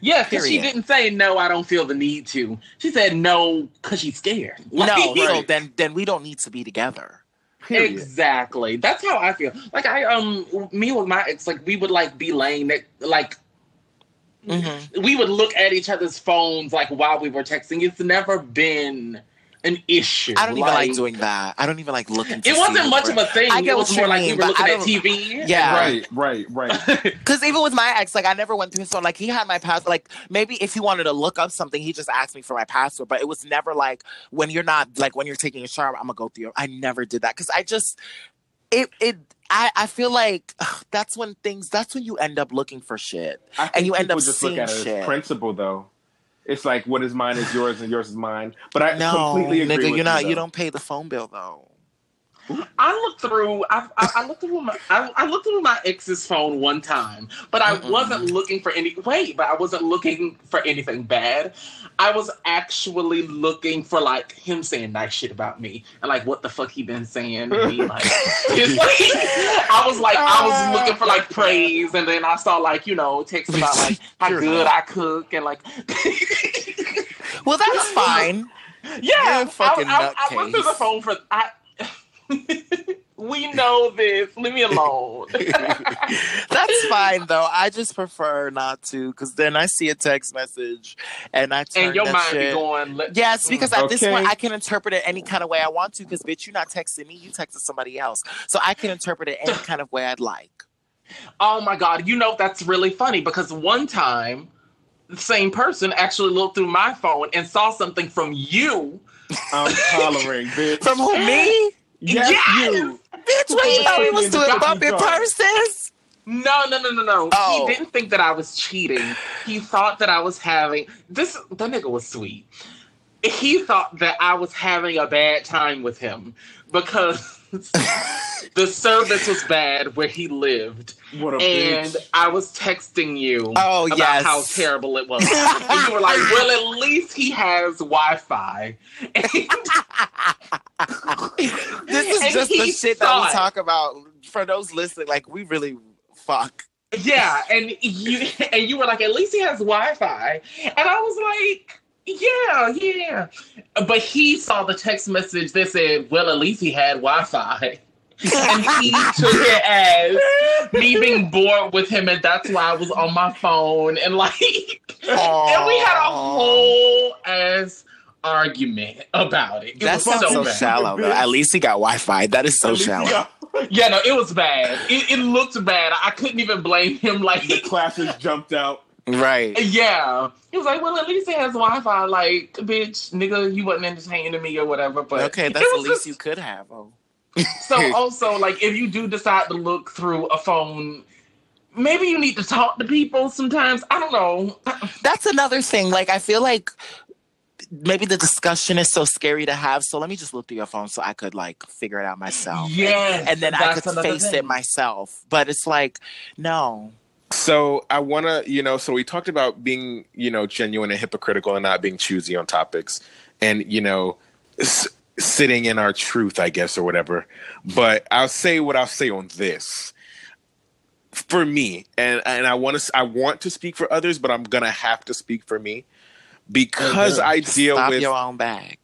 Yeah, because she didn't say no. I don't feel the need to. She said no because she's scared. Like, no, so then then we don't need to be together. Period. exactly. That's how I feel. Like I um, me with my ex, like we would like be laying that like Mhm. we would look at each other's phones like while we were texting. It's never been an issue. I don't even like doing that. I don't even like looking. To It wasn't much where- of a thing. I get it was more you like mean, we were looking at TV. Yeah. Right, right, right. Because even with my ex, like I never went through his phone. Like he had my password. Like maybe if he wanted to look up something, he just asked me for my password. But it was never like when you're not like when you're taking a shower, I'm gonna go through. Your, I never did that because I just it it. I, I feel like ugh, that's when things. That's when you end up looking for shit. I think And you end people up just look at it shit. as principle, though. It's like what is mine is yours, and yours is mine. But I No, completely agree nigga, with you're not. You, You don't pay the phone bill though. I looked through. I, I, I looked through my. I, I looked through my ex's phone one time, but I Mm-mm. wasn't looking for any. Wait, but I wasn't looking for anything bad. I was actually looking for like him saying nice shit about me and like what the fuck he been saying. to me, like, it's like I was like I was looking for like praise, and then I saw like you know texts about like how good. I cook and like. Well, that's fine. Yeah, You're fucking I, I, I went through the phone for. I, we know this. Leave me alone. That's fine though. I just prefer not to because then I see a text message and I turn and your that mind shit. be going. Yes, mm. because at this point I can interpret it any kind of way I want to. Because bitch, you're not texting me, you texted somebody else, so I can interpret it any kind of way I'd like. Oh my god! You know that's really funny because one time, the same person actually looked through my phone and saw something from you. I'm hollering, bitch. From who me? Yes, Yes! you. Bitch, what you thought we was doing? Bumping purses? No, no, no, no, no. Oh. He didn't think that I was cheating. He thought that I was having this. The nigga was sweet. He thought that I was having a bad time with him because the service was bad where he lived, What a and bitch. I was texting you Oh, about yes. how terrible it was. and you were like, "Well, at least he has Wi-Fi." This is And just the he shit that we talk about. For those listening, like we really fuck. Yeah, and you and you were like, at least he has Wi-Fi, and I was like, yeah, yeah. But he saw the text message that said, well, at least he had Wi-Fi, and he took it as me being bored with him, and that's why I was on my phone, and like, and we had a whole ass argument about it. It That sounds so so, shallow though. At least he got Wi-Fi. That is so At least you shallow. got- Yeah, no, it was bad. It, it looked bad. I couldn't even blame him. Like, the classes jumped out. Right. Yeah. He was like, well, at least it has Wi Fi. Like, bitch, nigga, you wasn't entertaining to me or whatever. But Okay, that's the least just- you could have. Oh. So, also, like, if you do decide to look through a phone, maybe you need to talk to people sometimes. I don't know. That's another thing. Like I feel like maybe the discussion is so scary to have. So let me just look through your phone so I could like figure it out myself. Yeah. And then I could face thing. it myself. But it's like, no. So I want to, you know, so we talked about being, you know, genuine and hypocritical and not being choosy on topics, and you know, s- sitting in our truth, I guess, or whatever. But I'll say what I'll say on this. For me, and and I want to, I want to speak for others, but I'm gonna have to speak for me because I deal Stop with. your own bag.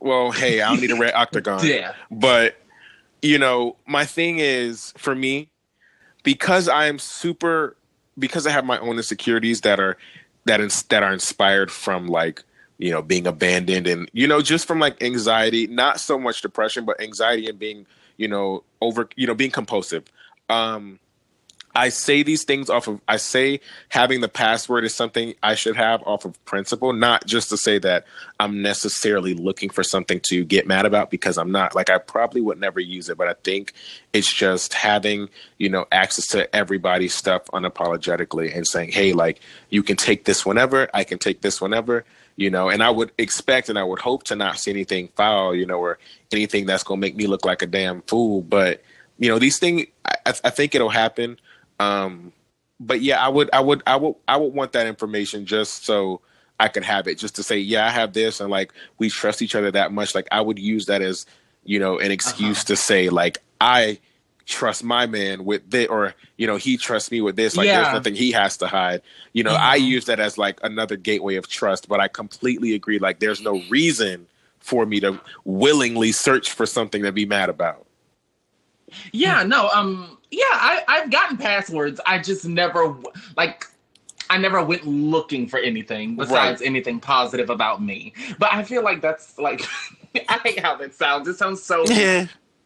Well, hey, I don't need a red octagon. Yeah. But you know, my thing is for me, because I'm super, because I have my own insecurities that are that is that are inspired from like you know being abandoned and you know just from like anxiety, not so much depression, but anxiety and being you know over you know being compulsive. Um, I say these things off of I say having the password is something I should have off of principle, not just to say that I'm necessarily looking for something to get mad about because I'm not. Like I probably would never use it, but I think it's just having, you know, access to everybody's stuff unapologetically and saying, "Hey, like you can take this whenever, I can take this whenever." You know, and I would expect and I would hope to not see anything foul, you know, or anything that's going to make me look like a damn fool, but you know, these things I, I think it'll happen um, but yeah, I would, I would, I would, I would want that information just so I could have it, just to say, yeah, I have this, and like we trust each other that much. Like I would use that as, you know, an excuse uh-huh. to say, like I trust my man with this, or you know, he trusts me with this. Like yeah. there's nothing he has to hide. You know, mm-hmm. I use that as like another gateway of trust. But I completely agree. Like there's no reason for me to willingly search for something to be mad about. Yeah, no, um, yeah, I, I've gotten passwords. I just never like I never went looking for anything besides right. anything positive about me. But I feel like that's like I hate how that sounds. It sounds so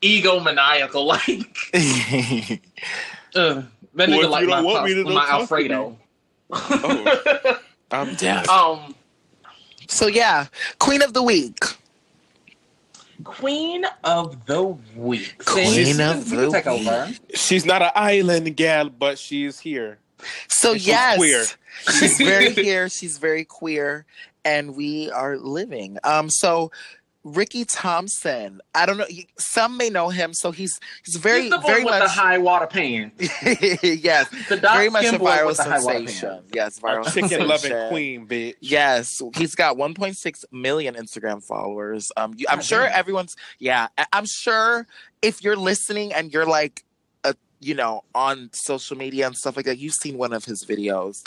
egomaniacal. Like uh, that nigga like my, puff, my Alfredo. oh, I'm down. Um. So yeah, Queen of the Week. Queen of the Week. Queen of the take Week. Over. She's not an island gal, but she's here. So she's yes, queer. she's very here. She's very queer, and we are living. Um, so Ricky Thompson. I don't know. Some may know him. So he's he's very he's very much the high water pan. yes, the very much a viral sensation. Yes, viral a chicken loving queen, bitch. Yes, he's got 1.6 million Instagram followers. Um, you, I'm sure everyone's. Yeah, I'm sure if you're listening and you're like you know, on social media and stuff like that. You've seen one of his videos.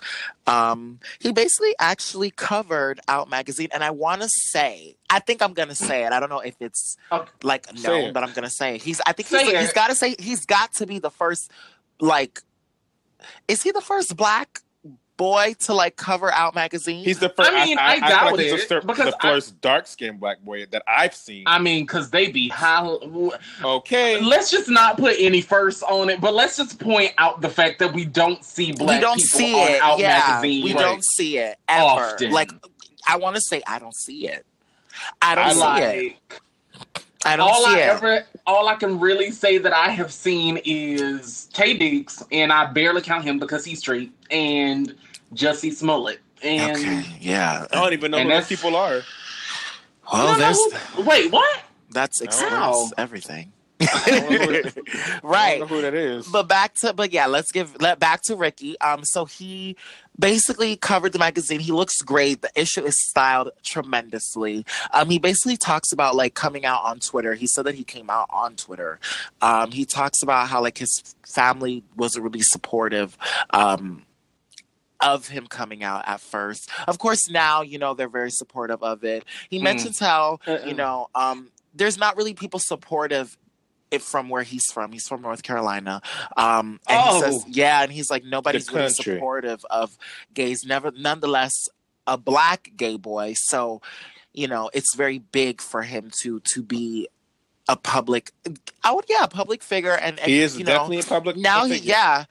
Um, he basically actually covered Out Magazine, and I want to say, I think I'm gonna say it. I don't know if it's okay. like known, but I'm gonna say it. he's. I think he's, he's got to say he's got to be the first. Like, is he the first black boy to like cover out magazine. He's the first. I mean, I, I, I doubt like it the, because the first dark skinned black boy that I've seen. I mean, because they be high. Okay, let's just not put any first on it, but let's just point out the fact that we don't see black. We don't people see on it. Out yeah, magazine. We don't see it ever. Often. Like, I want to say I don't see it. I don't I see like, it. I don't all see I it. Ever, all I can really say that I have seen is Taye Diggs, and I barely count him because he's straight, and Jussie Smollett. And okay, yeah, I don't even know who those people are. Well, there's who, wait, what? That's explains everything. right. who that is. But back to but yeah, let's give let back to Ricky. Um so he basically covered the magazine. He looks great. The issue is styled tremendously. Um he basically talks about like coming out on Twitter. He said that he came out on Twitter. Um he talks about how like his family wasn't really supportive. Um of him coming out at first. Of course, now you know they're very supportive of it. He mm. mentions how Uh-oh. you know um, there's not really people supportive it from where he's from. He's from North Carolina. Um, and oh, he says, yeah, and he's like, nobody's really supportive of gays. Never, nonetheless, a black gay boy. So, you know, it's very big for him to to be a public I would yeah, a public figure and, and he is you definitely a public now he yeah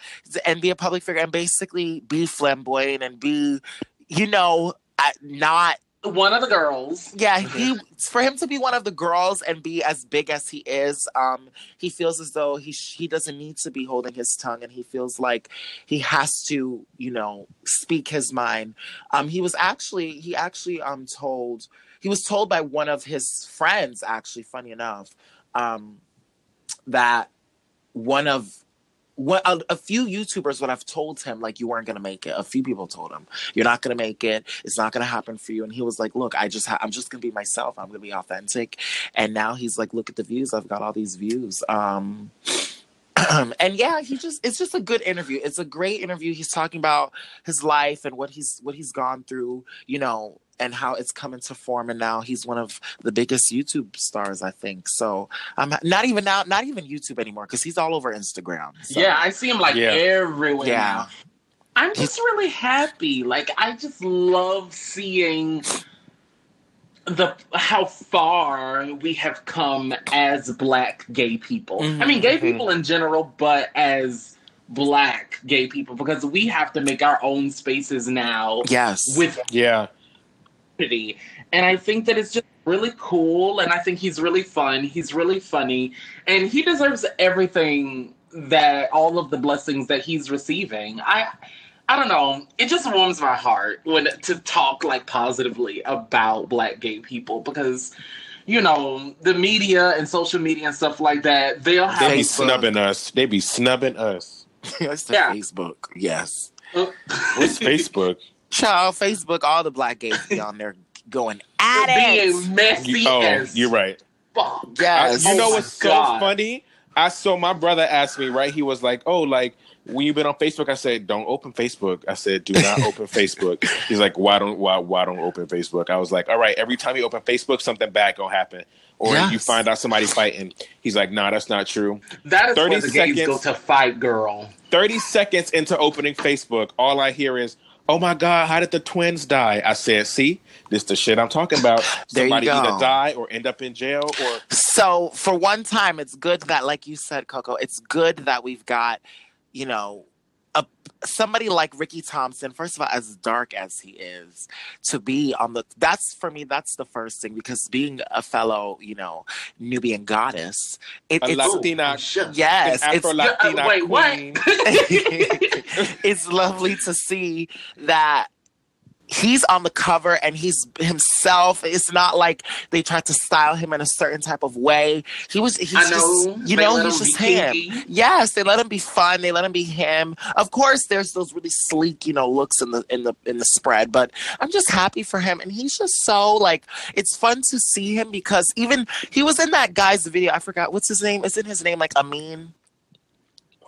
and be a public figure and basically be flamboyant and be you know not one of the girls. Yeah, he for him to be one of the girls and be as big as he is, um, he feels as though he he doesn't need to be holding his tongue, and he feels like he has to, you know, speak his mind. Um, he was actually he actually um told he was told by one of his friends, actually, funny enough, um, that one of what a, a, few YouTubers would have told him like you weren't gonna make it. A few people told him you're not gonna make it. It's not gonna happen for you. And he was like, "Look, I just ha- I'm just gonna be myself. I'm gonna be authentic." And now he's like, "Look at the views. I've got all these views." Um, and yeah, he just it's just a good interview. It's a great interview. He's talking about his life and what he's what he's gone through. You know, and how it's come into form and now he's one of the biggest youtube stars i think so i'm not even now not even youtube anymore because he's all over instagram so. yeah i see him like yeah. everywhere yeah now. i'm just really happy like i just love seeing the how far we have come as black gay people mm-hmm. i mean gay mm-hmm. people in general but as black gay people because we have to make our own spaces now Yes. with Yeah. community. And I think that it's just really cool. And I think he's really fun. He's really funny. And he deserves everything that all of the blessings that he's receiving. I I don't know. It just warms my heart when to talk like positively about black gay people because you know, the media and social media and stuff like that, they'll have They be Facebook. snubbing us. They be snubbing us. it's the Yeah. Facebook. Yes. Oh. What's Facebook? Child, Facebook, all the black gays be on there going at it. being messy You- oh, as you're right. fuck. I- Yes. you Oh know my what's so funny? I saw my brother asked me, right? He was like, Oh, like when you've been on Facebook, I said, Don't open Facebook. I said, Do not open Facebook. He's like, Why don't why why don't open Facebook? I was like, All right, every time you open Facebook, something bad gonna happen. Or you find out somebody fighting. He's like, Nah, that's not true. That is 30 where the gays go seconds. to fight, girl. 30 seconds into opening Facebook, all I hear is, Oh my God, how did the twins die? I said, See, this the shit I'm talking about. There you Somebody go. either die or end up in jail or So for one time, it's good that, like you said, Coco, it's good that we've got, you know, somebody like Ricky Thompson. First of all, as dark as he is, to be on the that's for me. That's the first thing because being a fellow, you know, Nubian goddess, it, a it's Latina, yes, an it's Afro Latina Uh, wait, what? it's lovely to see that he's on the cover and he's himself. It's not like they tried to style him in a certain type of way. He was he's know. just you know he's just him. kinky. Yes, they let him be fun. They let him be him. Of course, there's those really sleek, you know, looks in the in the in the spread. But I'm just happy for him, and he's just so like it's fun to see him because even he was in that guy's video. I forgot what's his name. Isn't his name like Amin?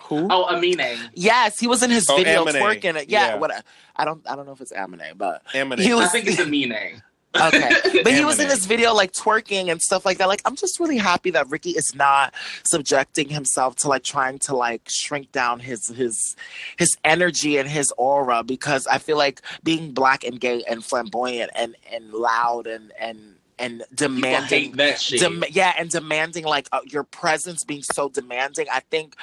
Who? Oh, Amine. Yes, he was in his Oh, video Amine. twerking. It. Yeah, Yeah. what I don't I don't know if it's Amine, but Eminem. he was I think it's Amine. okay. But he was in Amine. this video like twerking and stuff like that. Like I'm just really happy that Ricky is not subjecting himself to like trying to like shrink down his his his energy and his aura because I feel like being black and gay and flamboyant and and loud and and and demanding hate that shit. Dem- yeah, and demanding like uh, your presence being so demanding. I think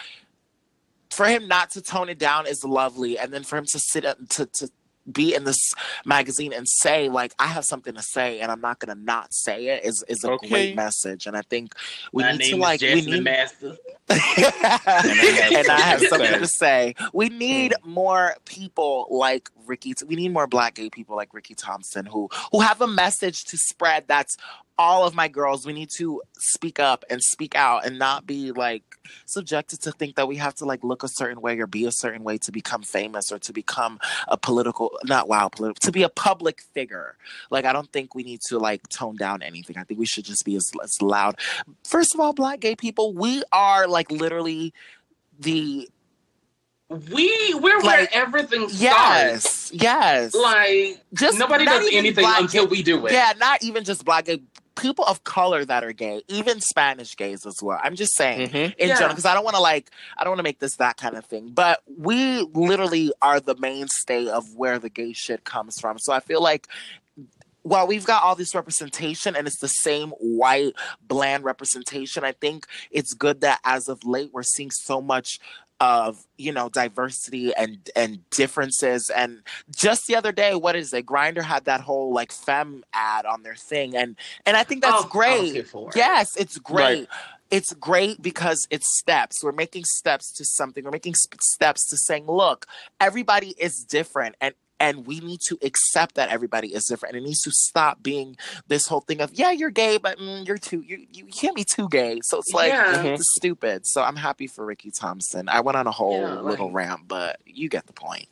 for him not to tone it down is lovely, and then for him to sit up to to be in this magazine and say like I have something to say and I'm not gonna not say it is is a Okay. great message. And I think we My need to like we Jasmine need Master. and I have something to say. We need more people like Ricky. We need more Black gay people like Ricky Thompson who who have a message to spread. That's all of my girls. We need to speak up and speak out and not be like subjected to think that we have to like look a certain way or be a certain way to become famous or to become a political not wow political to be a public figure. Like I don't think we need to like tone down anything. I think we should just be as, as loud. First of all, Black gay people, we are like literally the We we're where Like, everything starts. yes, yes. Like just nobody does anything black until we do it. Yeah, not even just black people of color that are gay, even Spanish gays as well. I'm just saying Mhm. in Yeah. general because I don't want to like I don't want to make this that kind of thing. But we literally are the mainstay of where the gay shit comes from. So I feel like while we've got all this representation and it's the same white bland representation, I think it's good that as of late we're seeing so much of you know diversity and and differences. And just the other day what is it? Grindr had that whole like fem ad on their thing. And and i think that's Oh, great. it. yes it's great. Right. it's great because it's steps. We're making steps to something. We're making sp- steps to saying look everybody is different. And and we need to accept that everybody is different and it needs to stop being this whole thing of yeah you're gay but mm, you're too you, you can't be too gay so it's like Yeah. Mhm. it's stupid so i'm happy for ricky thompson i went on a whole Yeah, like- little rant but you get the point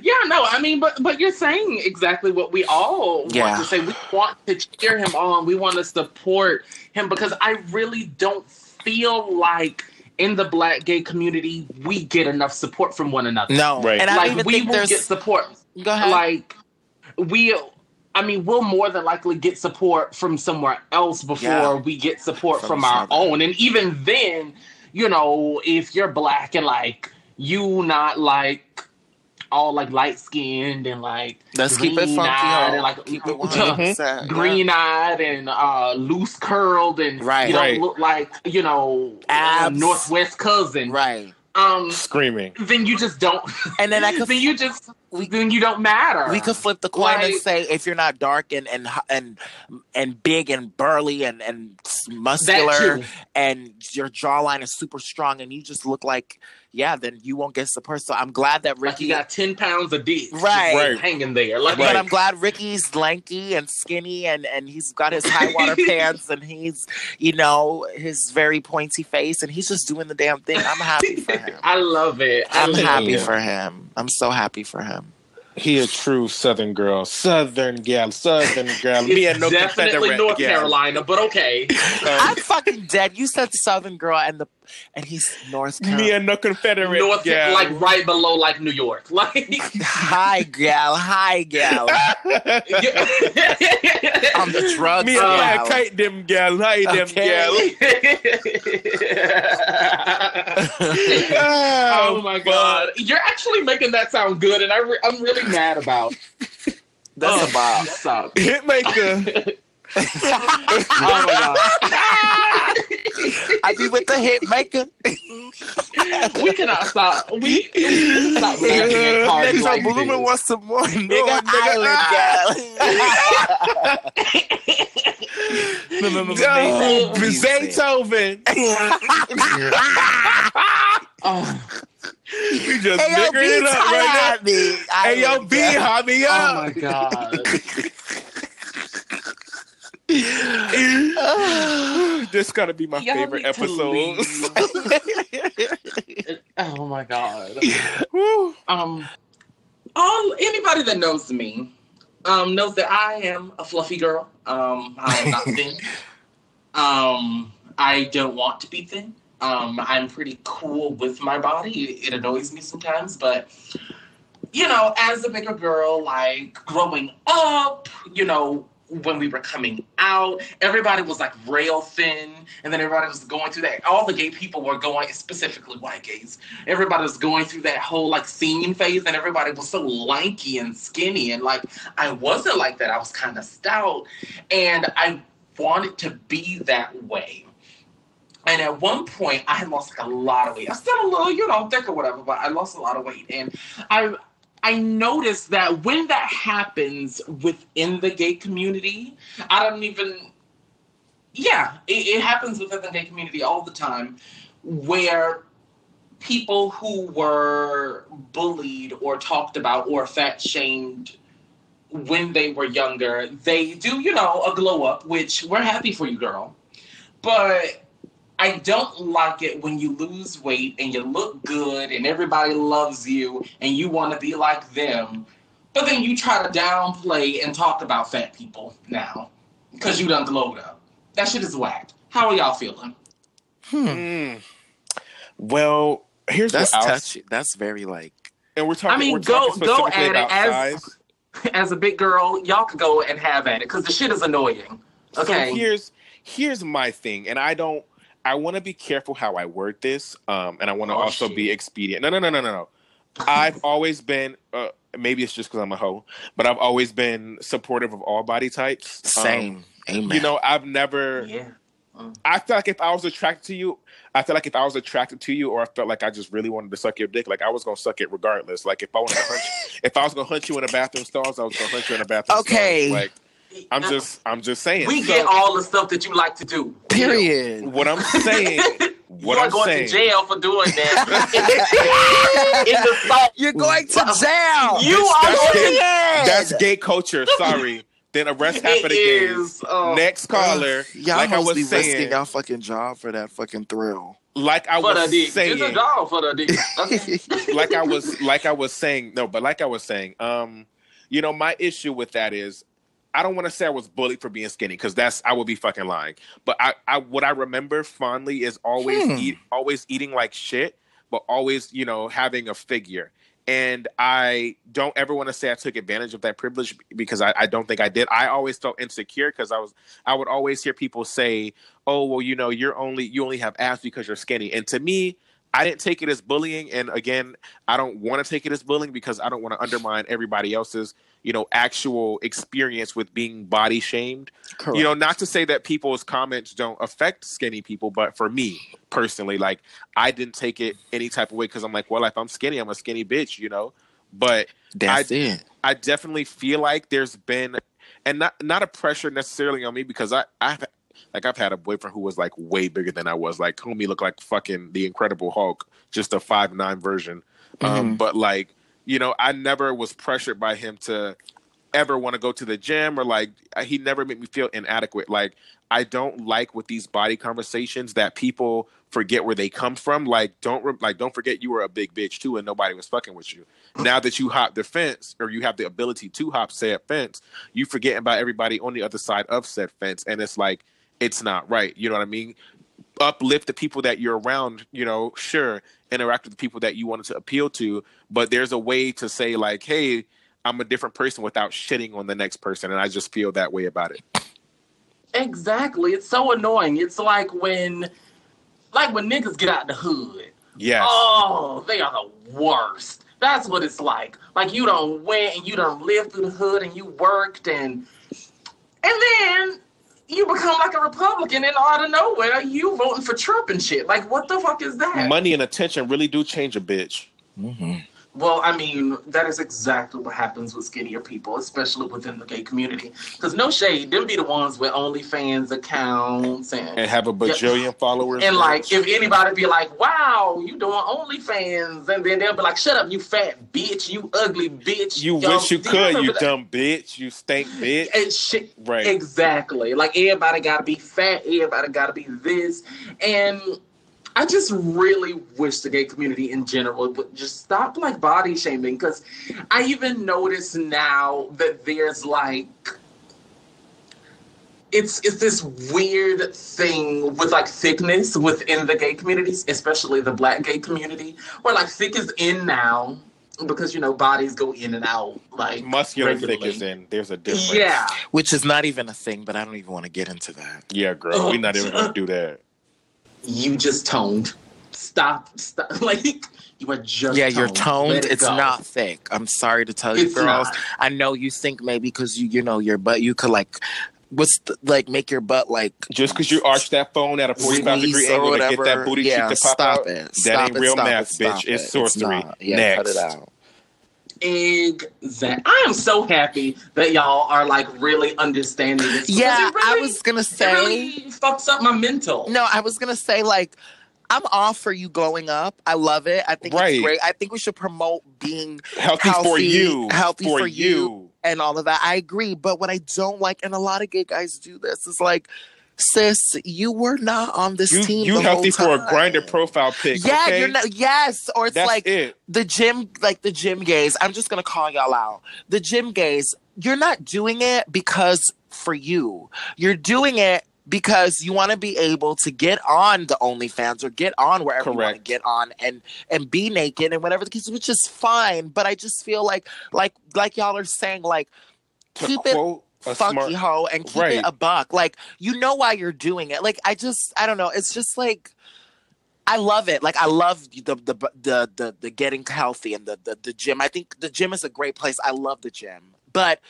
Yeah, no, I mean, but but you're saying exactly what we all Yeah. want to say. We want to cheer him on. We want to support him because I really don't feel like in the black gay community we get enough support from one another. no Right. and i don't like even we think will there's get support. Go ahead Like we, I mean, we'll more than likely get support from somewhere else before Yeah. we get support From from, our own. And even then, you know, if you're black and like you not like all like light skinned and like let's keep it funky ho. and like keep it. 100%. green eyed and uh loose curled and Right. you don't Right. look like you know Abs. northwest cousin right um, Screaming. then you just don't. And then I could then you just we- then you don't matter. we could flip the coin and say if you're not dark and and and and big and burly and and muscular and your jawline is super strong and you just look like yeah then you won't get support. so i'm glad that like ricky you got ten pounds of dick, Right. Right. hanging there. Like, but i'm glad ricky's lanky and skinny and and he's got his high water pants and he's you know his very pointy face and he's just doing the damn thing i'm happy for him I love it. I i'm love happy it. for him i'm so happy for him He a true Southern girl, Southern gal, Southern girl. It's Me and no definitely North gal. Carolina, but okay. i'm fucking dead you said southern girl and the and he's north carolina Me and no Confederate North, gal. like right below like New York, like Hi, gal. Hi, gal. On the drugs, Me and Uh, my gal. kite them gal, hi them Okay. gal. oh my god, you're actually making that sound good, and I re- I'm really mad about. That's Oh, a bop. Hitmaker. Oh my god. I be with the hit maker. we cannot stop. We, we stop laughing Nigga, like Bloomin' this. wants some more. Nigga, nigga, Island, gal. Oh, Beethoven. Oh, We just Hey, yo, niggering it up holla right at me. Hey, yo, B, gal. hop me oh my god. this gotta be my Y'all favorite episode. oh my god. Um, all anybody that knows me, um, knows that I am a fluffy girl. Um, I'm not thin. Um, I don't want to be thin. Um, I'm pretty cool with my body. It, it annoys me sometimes, but you know, as a bigger girl, like growing up, you know, when we were coming out, everybody was like rail thin, and then everybody was going through that. All the gay people were going, specifically white gays. Everybody was going through that whole like scene phase, and everybody was so lanky and skinny, and like I wasn't like that. I was kind of stout, and I wanted to be that way. And at one point, I had lost like a lot of weight. I still a little, you know, thick or whatever, but I lost a lot of weight, and I I noticed that when that happens within the gay community, I don't even. Yeah, it, it happens within the gay community all the time, where people who were bullied or talked about or fat shamed when they were younger, they do, you know, a glow up, which we're happy for you, girl. But I don't like it when you lose weight and you look good and everybody loves you and you want to be like them. But then you try to downplay and talk about fat people now because you done glowed up. That shit is whacked. How are y'all feeling? Hmm. Mm. Well, here's That's what I'll, touchy. That's very like. and we're talking. I mean, go- go at it as- size. As a big girl, y'all can go and have at it because the shit is annoying. Okay. So here's here's my thing, and I don't. I want to be careful how I word this, um, and I want to Oh, also shit. be expedient. No, no, no, no, no, no. I've always been. Uh, maybe it's just because I'm a hoe, but I've always been supportive of all body types. Um, Same. Amen. you know, I've never. yeah. I feel like if I was attracted to you, I feel like if I was attracted to you, or I felt like I just really wanted to suck your dick, like I was gonna suck it regardless. Like if I wanted to hunt, if I was gonna hunt you in a bathroom stalls, I was gonna hunt you in a bathroom. Stall. Okay. stalls. like I'm just, I'm just saying. We So, get all the stuff that you like to do. Period. What I'm saying, what you are I'm going saying, to jail for doing that. In the salt. You're going to jail. You Bitch, are that's going gay. to that's gay culture. Sorry. Then arrest half of the gays. oh. Next caller, Y'all like I was be risking saying, y'all fucking job for that fucking thrill. like I for the was dick. It's a job for the dick. Okay. like I was like I was saying no, but like I was saying, um, you know, my issue with that is I don't want to say I was bullied for being skinny because that's I would be fucking lying. But I, I what I remember fondly is always Hmm. eat always eating like shit, but always, you know, having a figure. And I don't ever want to say I took advantage of that privilege because I, I don't think I did. I always felt insecure because I was I would always hear people say, Oh, well, you know, you're only you only have abs because you're skinny. And to me, I didn't take it as bullying, and again, I don't want to take it as bullying because I don't want to undermine everybody else's, you know, actual experience with being body shamed. Correct. You know, not to say that people's comments don't affect skinny people, but for me personally, like I didn't take it any type of way because I'm like, well, if I'm skinny, I'm a skinny bitch, you know. But That's I- it. I definitely feel like there's been, and not not a pressure necessarily on me because I I've like I've had a boyfriend who was like way bigger than I was. Like homie looked like fucking the Incredible Hulk, just a five nine version. Um, Mhm. but like you know, I never was pressured by him to ever want to go to the gym or like he never made me feel inadequate. Like I don't like with these body conversations that people forget where they come from. Like don't re- like don't forget you were a big bitch too and nobody was fucking with you. Now that you hop the fence or you have the ability to hop said fence, you forget about everybody on the other side of said fence and it's like it's not right. You know what I mean? Uplift the people that you're around, you know, sure, interact with the people that you wanted to appeal to, but there's a way to say like, hey, I'm a different person without shitting on the next person, and I just feel that way about it. Exactly. It's so annoying. It's like when, like when niggas get out the hood. Yes. Oh, they are the worst. That's what it's like. Like you don't went and you don't lived through the hood and you worked and and then you become like a Republican and out of nowhere you voting for Trump and shit. Like what the fuck is that? Money and attention really do change a bitch. hmm Well, I mean, that is exactly what happens with skinnier people, especially within the gay community. Because no shade, them be the ones with OnlyFans accounts and And have a bajillion followers. And like, if anybody be like, "Wow, you doing OnlyFans," and then they'll be like, "Shut up, you fat bitch, you ugly bitch." you Yo, wish you could, you that? dumb bitch, you stink bitch. And shit, Right. exactly. Like everybody got to be fat. Everybody got to be this, and I just really wish the gay community in general would just stop like body shaming. Because I even notice now that there's like it's it's this weird thing with like thickness within the gay communities, especially the black gay community, where like thick is in now because you know bodies go in and out like Muscular thick is in. There's a difference. Yeah. Which is not even a thing, but I don't even want to get into that. Yeah, girl. We're not even gonna uh, do that. You just toned. Stop, stop. Like you are just yeah, you're toned. it It's go. not thick. I'm sorry to tell you, It's girls. not. I know you think maybe because you, you know, your butt, you could like, what's the, like make your butt like Just because you arch that phone at a 45 degree release or angle to get that whatever. booty yeah, cheek to pop stop out, it. that Stop ain't it, real stop math, it, bitch. it. It's sorcery. not. Yeah, Next. cut it out. Exactly. I am so happy that y'all are like really understanding this. Yeah, really, I was gonna It say. really fucks up my mental. No, I was gonna say like I'm all for you growing up. I love it. I think Right. it's great. I think we should promote being Healthy, for you. healthy for, for you. you. and all of that. I agree. But what I don't like, and a lot of gay guys do this, is like, sis, you were not on this You, team. you healthy for a Grindr profile pic. Yeah, okay? you're not. Yes, or it's That's like it. the gym, like the gym gays. I'm just gonna call y'all out. The gym gays. You're not doing it because for you. You're doing it because you want to be able to get on the OnlyFans or get on wherever you want to get on and and be naked and whatever the case, which is fine. But I just feel like like like y'all are saying like To keep it quote a funky smart, hoe and keep Right. it a buck. Like you know why you're doing it. Like I just I don't know. It's just like I love it. Like I love the the the the, the getting healthy and the, the the gym. I think the gym is a great place. I love the gym, but.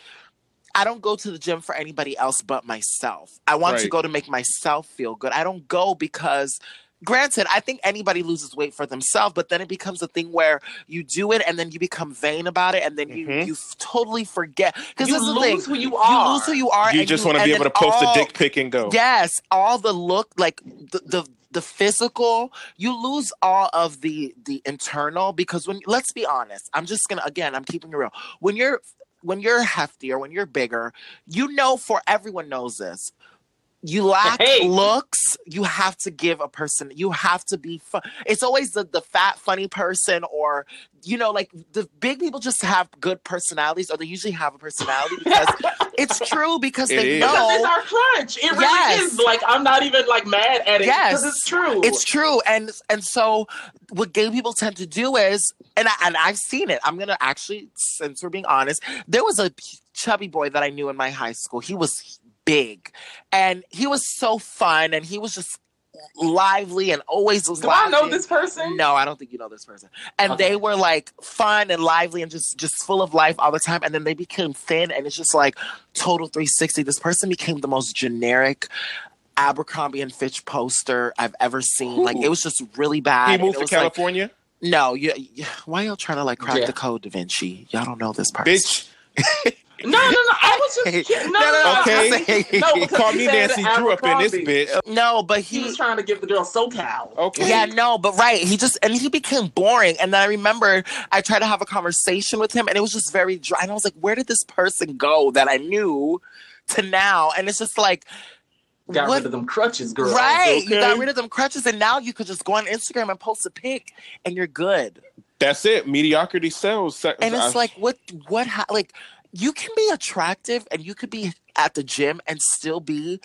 I don't go to the gym for anybody else but myself. I want to go to make myself feel good. I don't go because granted, I think anybody loses weight for themselves, but then it becomes a thing where you do it and then you become vain about it and then you Mhm. you f- totally forget because you this is the lose thing who you are. you lose who you are. you just want to be able to post all- a dick pic and go. Yes, all the look, like the the the physical, you lose all of the the internal because when let's be honest, I'm just gonna again, I'm keeping it real. When you're when you're heftier when you're bigger, you know for everyone knows this. You lack Hey. looks. You have to give a person. You have to be fun. It's always the the fat funny person, or you know, like the big people just have good personalities, or they usually have a personality because it's true because It they is. know Because it's our crunch. It really Yes. is. Like I'm not even like mad at it Yes. because it's true. It's true, and and so what gay people tend to do is, and I, and I've seen it. I'm gonna actually, since we're being honest, there was a chubby boy that I knew in my high school. He was big, and he was so fun, and he was just lively and always was Do I know this person? No, I don't think you know this person. And Okay. they were like fun and lively and just just full of life all the time. And then they became thin, and it's just like total 360. This person became the most generic Abercrombie and Fitch poster I've ever seen. Like it was just really bad. He moved to was like, California, no, you, you- why y'all trying to like crack Yeah. the code, Da Vinci? Y'all don't know this person. bitch. No, no, no. I was just kidding. No, no, no. Okay. I said- No, Call me Nancy Drew up in this bitch. No, but He he was trying to give the girl SoCal. Okay. Yeah, no, but right. He just and he became boring. And then I remember I tried to have a conversation with him and it was just very dry. And I was like, where did this person go that I knew to now? And it's just like Got what- rid of them crutches, girl. Right. You got rid of them crutches and now you could just go on Instagram and post a pic and you're good. That's it. Mediocrity sells. And it's I- like what what ha- like you can be attractive and you could be at the gym and still be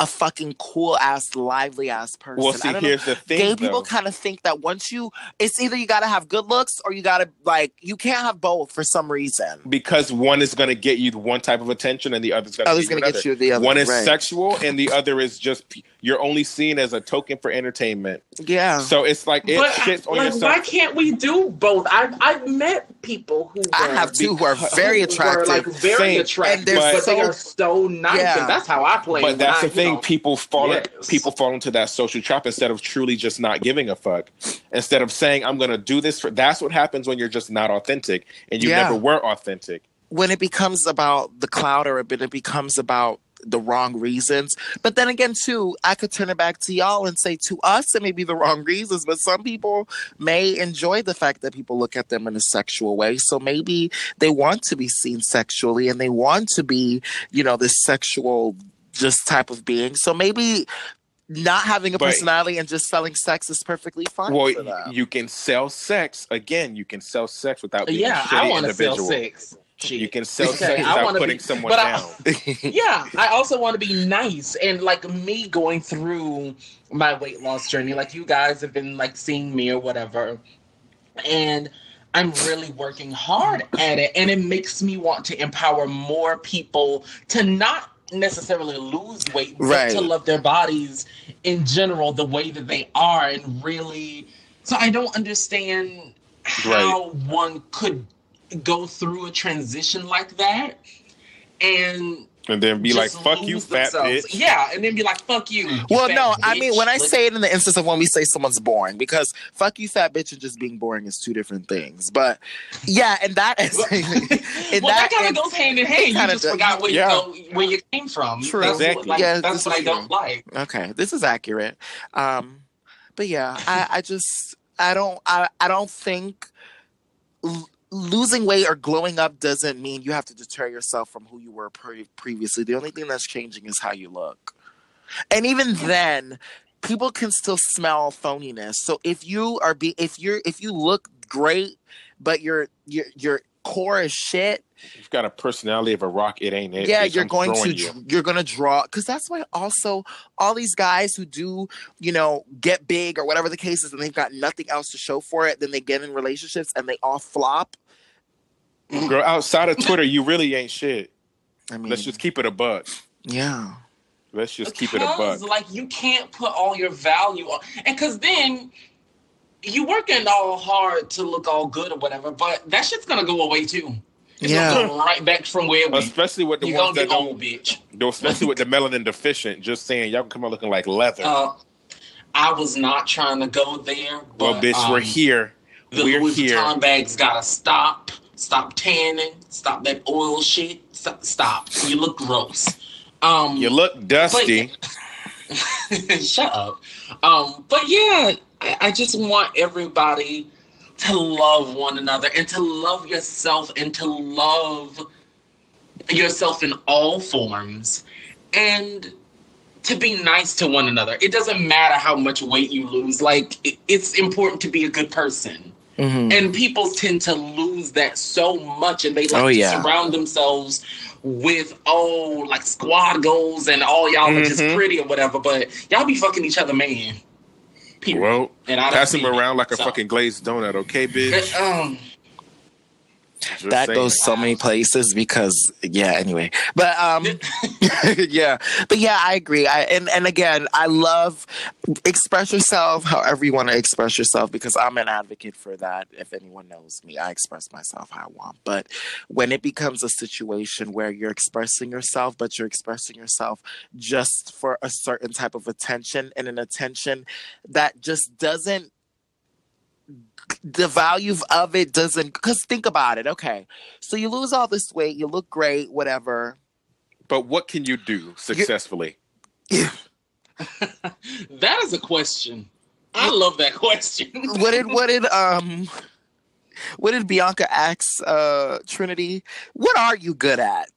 a fucking cool ass, lively ass person. well, I see, don't know. here's the thing. gay though. people kind of think that once you it's either you got to have good looks or you got to like you can't have both for some reason because one is going to get you the one type of attention and the other's going other's to gonna get you the other One is right. sexual and the other is just you're only seen as a token for entertainment. yeah So it's like it But shits on like, yourself. why can't we do both? I've I've met people who i have two who are very attractive were, like very Same. attractive, And they're but they so- are so nice, Yeah. and that's how I play. But that's when the thing. know, people fall. Yes. People fall into that social trap instead of truly just not giving a fuck. Instead of saying, "I'm going to do this for." That's what happens when you're just not authentic, and you Yeah. never were authentic. when it becomes about the cloud or when it becomes about the wrong reasons but then again too i could turn it back to y'all and say to us it may be the wrong reasons but some people may enjoy the fact that people look at them in a sexual way so maybe they want to be seen sexually and they want to be you know this sexual just type of being so maybe not having a But- personality and just selling sex is perfectly fine Well, for them. you can sell sex again. You can sell sex without being yeah, a shitty I want to sell individual. sex. Shit. You can sell sex I without putting be- someone but I- down. yeah, I also want to be nice and like me going through my weight loss journey. Like you guys have been like seeing me or whatever, and I'm really working hard at it, and it makes me want to empower more people to not necessarily lose weight, but Right. to love their bodies in general the way that they are, and really. So I don't understand how one could go through a transition like that and and then be like, "Fuck you, fat themselves. bitch." Yeah, and then be like, "Fuck you." you Well, fat no, I mean when I say it in the instance of when we say someone's boring, because "fuck you, fat bitch" and just being boring is two different things. But yeah, and that is in well, that, kind of goes hand in hand. You kinda just does. forgot where Yeah. you go, where you came from. True. That's Exactly. What, like, Yeah, that's this what is I don't like. Okay, this is accurate. Um, but yeah, I, I just I don't I, I don't think l- losing weight or glowing up doesn't mean you have to deter yourself from who you were pre- previously. The only thing that's changing is how you look, and even then, people can still smell phoniness. So if you are be if you're if you look great, but your your your core is shit, You've got a personality of a rock. It ain't it. yeah bitch. you're I'm going to you. you're going to draw because that's why also all these guys who do you know get big or whatever the case is and they've got nothing else to show for it then they get in relationships and they all flop Girl, outside of Twitter, you really ain't shit. i mean Let's just keep it a buck. yeah Let's just keep it a buck. like you can't put all your value on, and because then you working all hard to look all good or whatever, but that shit's gonna go away too. It's Yeah. gonna go right back from where we. Especially with the ones gonna that get old, don't, bitch. no, especially with the melanin deficient. Just saying, y'all can come out looking like leather. Uh, I was not trying to go there. But, well, bitch, we're um, here. The We're Louis here. Vuitton bags gotta stop. Stop tanning. Stop that oil shit. Stop. stop. You look gross. Um, You look dusty. Shut up. Um, but yeah, I, I just want everybody to love one another and to love yourself and to love yourself in all forms and to be nice to one another. It doesn't matter how much weight you lose. Like it, it's important to be a good person. Mhm. And people tend to lose that so much and they like Oh, to surround themselves with oh like squad goals and all y'all are just Mhm. pretty or whatever, but y'all be fucking each other, man. Period. Well, and I him around like a So- fucking glazed donut, okay, bitch? Um, Just that saying. goes so many places because yeah anyway. But um yeah. But yeah i agree. I and and again i love express yourself however you want to express yourself because i'm an advocate for that. If anyone knows me i express myself how i want. But when it becomes a situation where you're expressing yourself but you're expressing yourself just for a certain type of attention and an attention that just doesn't the value of it doesn't because think about it okay so you lose all this weight you look great whatever But what can you do successfully? That is a question. I love that question. what did what did um what did bianca ask uh trinity what are you good at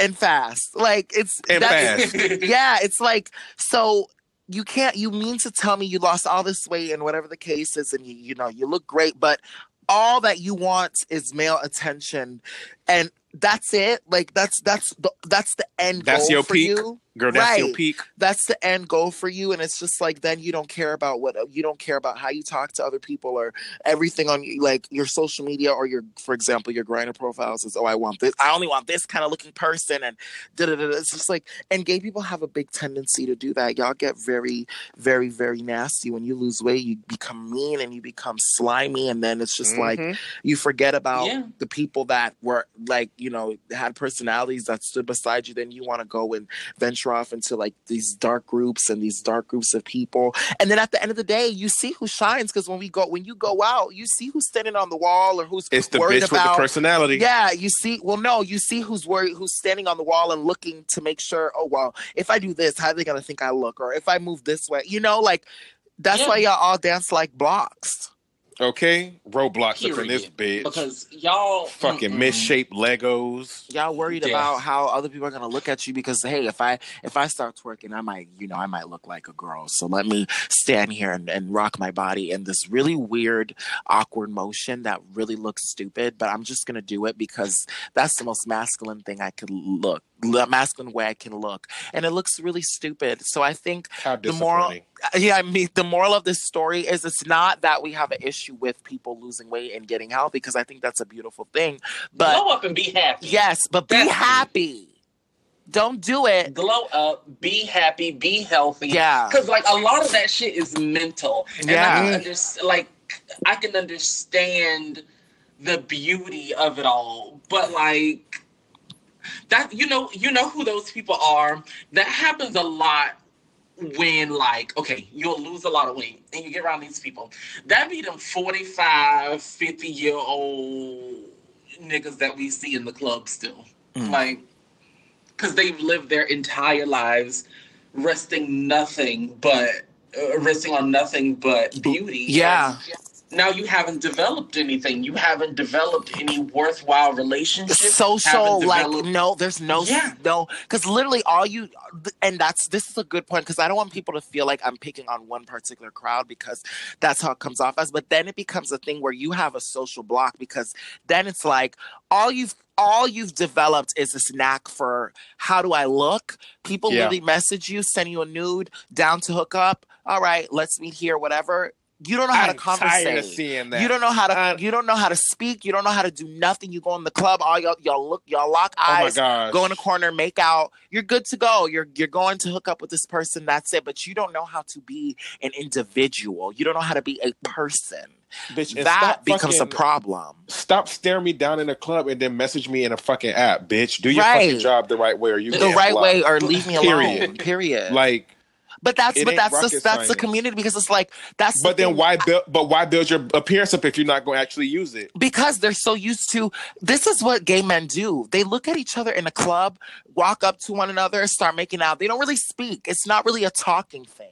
and fast like it's And that's- fast. yeah it's like so you can't you mean to tell me you lost all this weight and whatever the case is and you you know you look great but all that you want is male attention and that's it like that's that's the that's the end That's goal your for peak? you Girl, that's your Right. peak. that's the end goal for you and it's just like then you don't care about what you don't care about how you talk to other people or everything on like your social media or your for example your Grindr profiles is oh i want this i only want this kind of looking person and da da da it's just like and gay people have a big tendency to do that y'all get very very very nasty when you lose weight you become mean and you become slimy and then it's just like Mhm. you forget about Yeah. the people that were like you know had personalities that stood beside you then you want to go and venture off into like these dark groups and these dark groups of people and then at the end of the day you see who shines because when we go when you go out you see who's standing on the wall or who's it's the worried bitch with about the personality. yeah, you see. Well, no, you see who's worried, who's standing on the wall and looking to make sure. Oh, well, if I do this, how are they gonna think I look? Or if I move this way, you know, like that's Yeah. why y'all all dance like blocks. Okay, Roblox up in this Period. bitch. Because y'all fucking mm-mm. misshaped Legos. Y'all worried Yeah. about how other people are gonna look at you because hey, if I if I start twerking, I might you know I might look like a girl. So let me stand here and, and rock my body in this really weird, awkward motion that really looks stupid. But I'm just gonna do it because that's the most masculine thing I could look, the masculine way I can look, and it looks really stupid. So I think How The moral- uh, yeah, I mean, the moral of this story is it's not that we have an issue with people losing weight and getting healthy because I think that's a beautiful thing. But glow up and be happy. yes, but be That's- happy. Don't do it. Glow up, be happy, be healthy. Yeah. Because like a lot of that shit is mental. And Yeah. I can under- like I can understand the beauty of it all. But like that you know, you know who those people are. That happens a lot when like okay you'll lose a lot of weight and you get around these people that be them 45 50 year old niggas that we see in the club still Mm. like because they've lived their entire lives resting nothing but uh, resting on nothing but beauty Yeah. And now you haven't developed anything you haven't developed any worthwhile relationships Social, haven't like no, there's no, Yeah. no, because literally all you, and that's this is a good point because I don't want people to feel like I'm picking on one particular crowd because that's how it comes off as. But then it becomes a thing where you have a social block because then it's like all you've all you've developed is this knack for how do I look? People Yeah. literally message you, send you a nude, down to hook up. All right, let's meet here, whatever. You don't know how I'm to tired of conversate. seeing that. You don't know how to. I- uh, you don't know how to speak. You don't know how to do nothing. You go in the club. All y'all, y'all look. Y'all lock oh my eyes. god. go in a corner, make out. You're good to go. You're you're going to hook up with this person. That's it. But you don't know how to be an individual. You don't know how to be a person. Bitch, that becomes a problem. Stop staring me down in a club and then message me in a fucking app, bitch. Do your Right. fucking job the right way, or you The right blocked. way, or leave me alone. Period. Period. Like, but that's it but that's the, rocket that's the community because it's like that's. the but then thing. why build? But why build your appearance up if you're not going to actually use it? because they're so used to this is what gay men do they look at each other in a club walk up to one another start making out they don't really speak it's not really a talking thing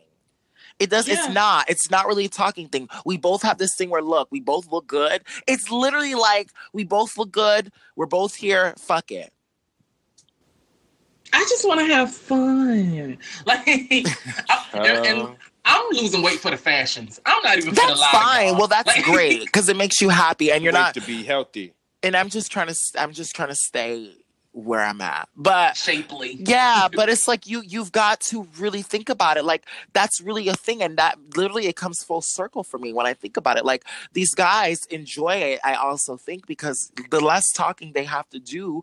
it does Yeah. it's not it's not really a talking thing we both have this thing where look we both look good it's literally like we both look good we're both here fuck it I just want to have fun. Like, I, and, and Uh, I'm losing weight for the fashions. I'm not even. for the that's lie, fine y'all. well that's Like- great because it makes you happy and you're wait not to be healthy. and i'm just trying to i'm just trying to stay where I'm at. But Shapely. yeah, but it's like you you've got to really think about it. Like that's really a thing, and that literally it comes full circle for me when I think about it. Like these guys enjoy it. I also think because the less talking they have to do.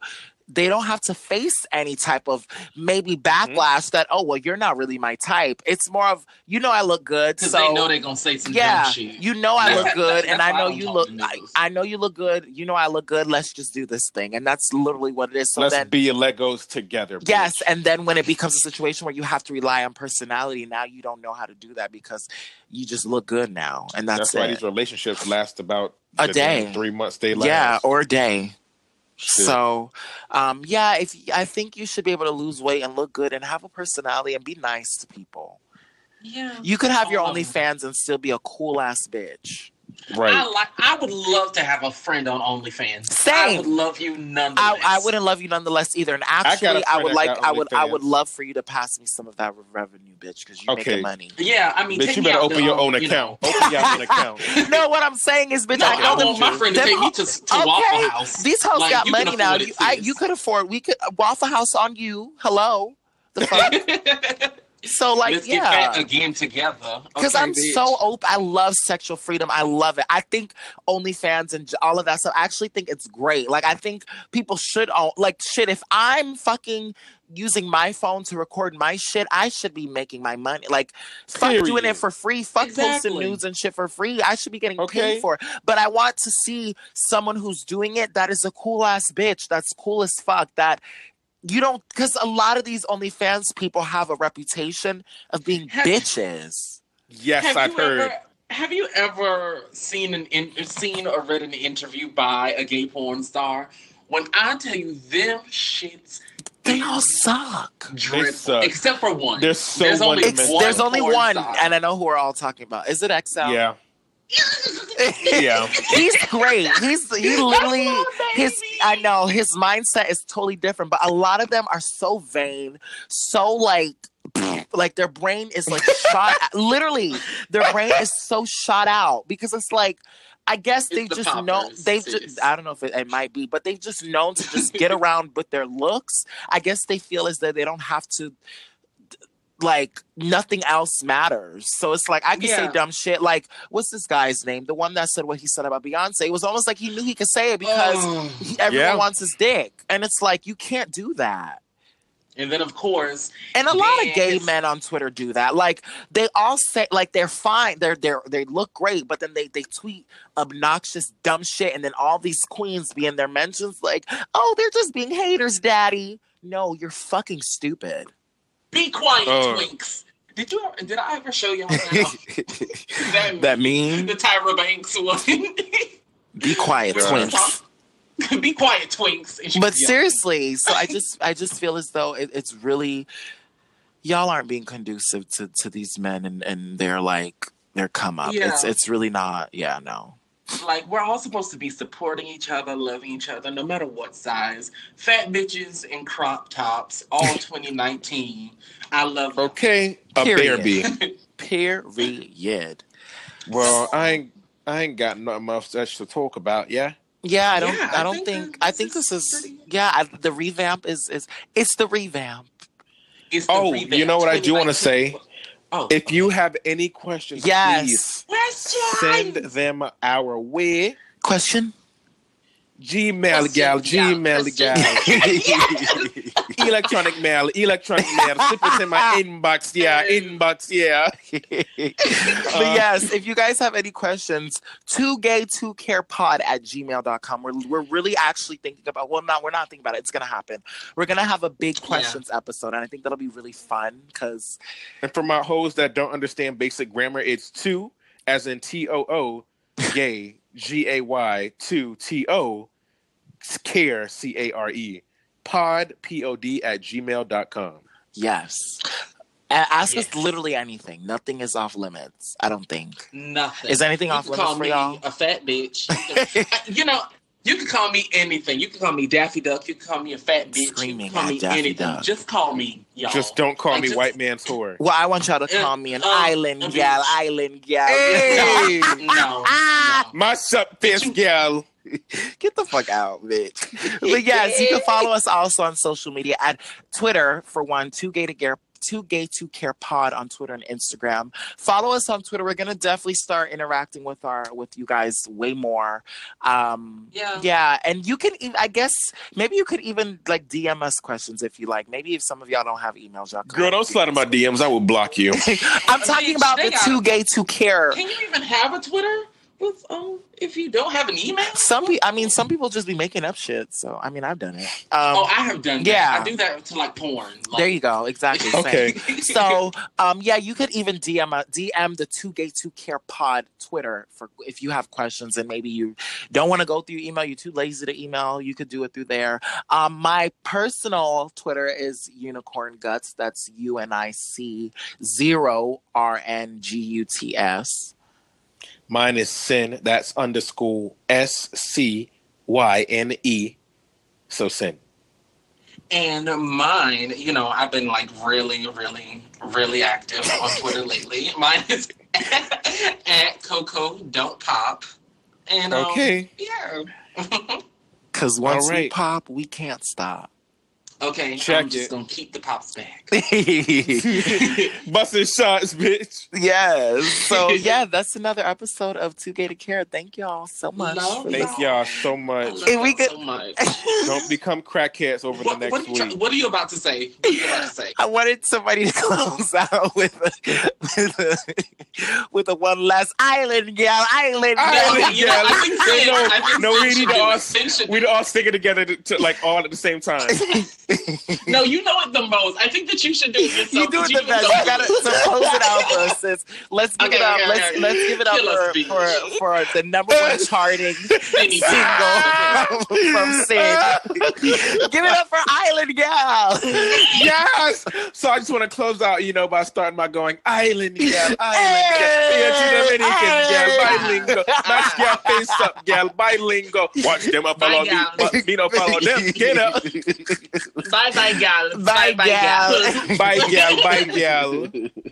They don't have to face any type of maybe Mm-hmm. backlash that oh well you're not really my type. It's more of you know I look good Because so they know they're gonna say some yeah, dumb shit. you know I look good, and I know don't you look. to I. I know you look good. You know I look good. Let's just do this thing, and that's literally what it is. So Let's then, be your Legos together. bitch. yes, and then when it becomes a situation where you have to rely on personality, now you don't know how to do that because you just look good now, and that's, that's, why it. these relationships last about A day. three months. They last. Yeah, or a day. Shit. So, um, yeah, if I think you should be able to lose weight and look good and have a personality and be nice to people. yeah. You could have your Um, OnlyFans and still be a cool ass bitch. Right. I like. I would love to have a friend on OnlyFans. Same. I would love you I, nonetheless. I wouldn't love you nonetheless either. And actually, I, friend would like, I would, I would love for you to pass me some of that revenue, bitch, because you're Okay. making money. Yeah, I mean, Bitch, you better out open to, your own you account. know. Open your own account. no, what I'm saying is, bitch, No, I I, know them. want my friend to them- take me oh, to, to okay, Waffle House. these hoes Like, got money now. You, I, you could afford. We could Waffle House on you. Hello, the fuck. so like, Let's get yeah. again together. Because Okay, I'm bitch. so open. I love sexual freedom. I love it. I think OnlyFans and all of that stuff. I actually think it's great. Like I think people should own. Like shit. If I'm fucking using my phone to record my shit, I should be making my money. Like fuck doing it for free. Fuck posting Exactly. nudes and shit for free. I should be getting Okay. paid for it. But I want to see someone who's doing it that is a cool ass bitch. That's cool as fuck. That. You don't, because a lot of these OnlyFans people have a reputation of being Have- bitches. Yes, have I've heard. Ever, have you ever seen an in, seen or read an interview by a gay porn star? When I tell you them shits, They all suck. dreadful. suck. Except for one. They're so There's only one-dimensional. one There's only one, star. and I know who we're all talking about. Is it XL? Yeah, yeah. He's great. He's he literally my his. I know his mindset is totally different, but a lot of them are so vain, so like like their brain is like shot literally their brain is so shot out because it's like I guess It's they've the just know they've just I don't know if it, it might be, but they've just known to just get around with their looks. I guess they feel as though they don't have to like nothing else matters. So it's like I could say dumb shit. Like what's this guy's name? The one that said what he said about Beyonce. It was almost like he knew he could say it because Oh. he, everyone Yeah. wants his dick, and it's like you can't do that. And then of course, And a lot of gay it's- men on Twitter do that. Like they all say like they're fine, they're they're they look great, but then they they tweet obnoxious dumb shit, and then all these queens be in their mentions like, oh, they're just being haters, daddy. No, you're fucking stupid. Be quiet, Oh. twinks. Did you? Did I ever show y'all that, uh, that, that mean the Tyra Banks one? be quiet, Yeah. twinks. be quiet, twinks. But seriously, so I just I just feel as though it, it's really y'all aren't being conducive to to these men and and they're like their come up. Yeah. It's it's really not. Yeah, no. Like we're all supposed to be supporting each other, loving each other, no matter what size. Fat bitches in crop tops, all 2019. I love them. Okay, a Period. baby. Period. Well, I ain't, I ain't got nothing much else to talk about. Yeah. Yeah, I don't. Yeah, I I don't think think. that I think this is is. pretty- Yeah, I, the revamp is is. It's the revamp. It's the Oh, revamp you know what I do wanna say? Oh, If you have any questions, Yes. please send them our way. Question. Gmail gal, Gmail gal. electronic mail, electronic mail. Slip it in my inbox, yeah, inbox, yeah. but Uh, yes, if you guys have any questions, two gay two care pod at gmail.com. We're we're really actually thinking about well not we're not thinking about it, it's gonna happen. We're gonna have a big questions episode, and I think that'll be really fun because And for my hoes that don't understand basic grammar, it's two as in T O O, gay, G A Y, two T O, care, C A R E, pod, P O D, at gmail.com. yes. A- ask us literally anything. Nothing is off limits. I don't think. nothing. Is anything you off can limits call for me y'all? a fat bitch. You know, you can call me anything. You can call me Daffy Duck. You can call me a fat bitch. Screaming you can call me Daffy anything. Duck. Just call me, y'all. Just don't call Like, me just- white man's whore. Well, I want y'all to Uh, call me an uh, island a gal, bitch. island gal. Hey! No, no. My sup, fist gal. Get the fuck out, bitch. But yes, you can follow us also on social media at Twitter for one, two gay to care two gay to care pod on Twitter and Instagram. Follow us on Twitter. We're gonna definitely start interacting with our with you guys way more. Um Yeah. yeah, and you can I guess maybe you could even like DM us questions if you like. Maybe if some of y'all don't have emails, y'all. Girl, don't slide in my DMs. I will block you. I'm talking about the got- two gay to care. Can you even have a Twitter with um if you don't have an email? Some people, I mean, some people just be making up shit. So, I mean, I've done it. Um, oh, I have done that. yeah. I do that to like porn. Like, there you go. Exactly. Okay. So, um, yeah, you could even DM a, DM the Two Gay Two Care Pod Twitter for if you have questions and maybe you don't want to go through email, you're too lazy to email. You could do it through there. Um, my personal Twitter is Unicorn Guts. That's U N I C zero R N G U T S. Mine is sin. That's underscore S C Y N E. So sin. And mine, you know, I've been like really, really, really active on Twitter lately. Mine is at Coco Don't Pop. And um, Okay. yeah. Because once we pop, we can't stop. Okay, Check I'm just it. gonna keep the pops back. Busting shots, bitch. yes. So yeah, that's another episode of Two Gay to Care. Thank y'all so much. Love for Thank this. y'all so I much. love we y'all could- so much. Don't become crackheads over the next what, are you, week. what are you about to say? What are you about to say? I wanted somebody to close out with a, with a, with a one last island gal, island gal. Island You know, gal. No, no, I think no, Sin we need to all- it. Sin should We'd do all stick it together to, to, like all at the same time. It. No, you know it the most. I think that you should do it yourself. You do it 'cause the best. You gotta so close it out for us, sis. Let's give it up. okay, let's okay. let's give it up Kill us, for, bitch. for for the number one charting single from Sid. give it up for Island Gal. yes. So I just want to close out, you know, by starting by going island gal, island gal, yeah, Dominican gal, bilingual, nice gal, face up gal, bilingual. Watch them up follow me, but me no follow them. Get up, Bye bye, gal. Bye, bye, gal. bye gal, bye gal.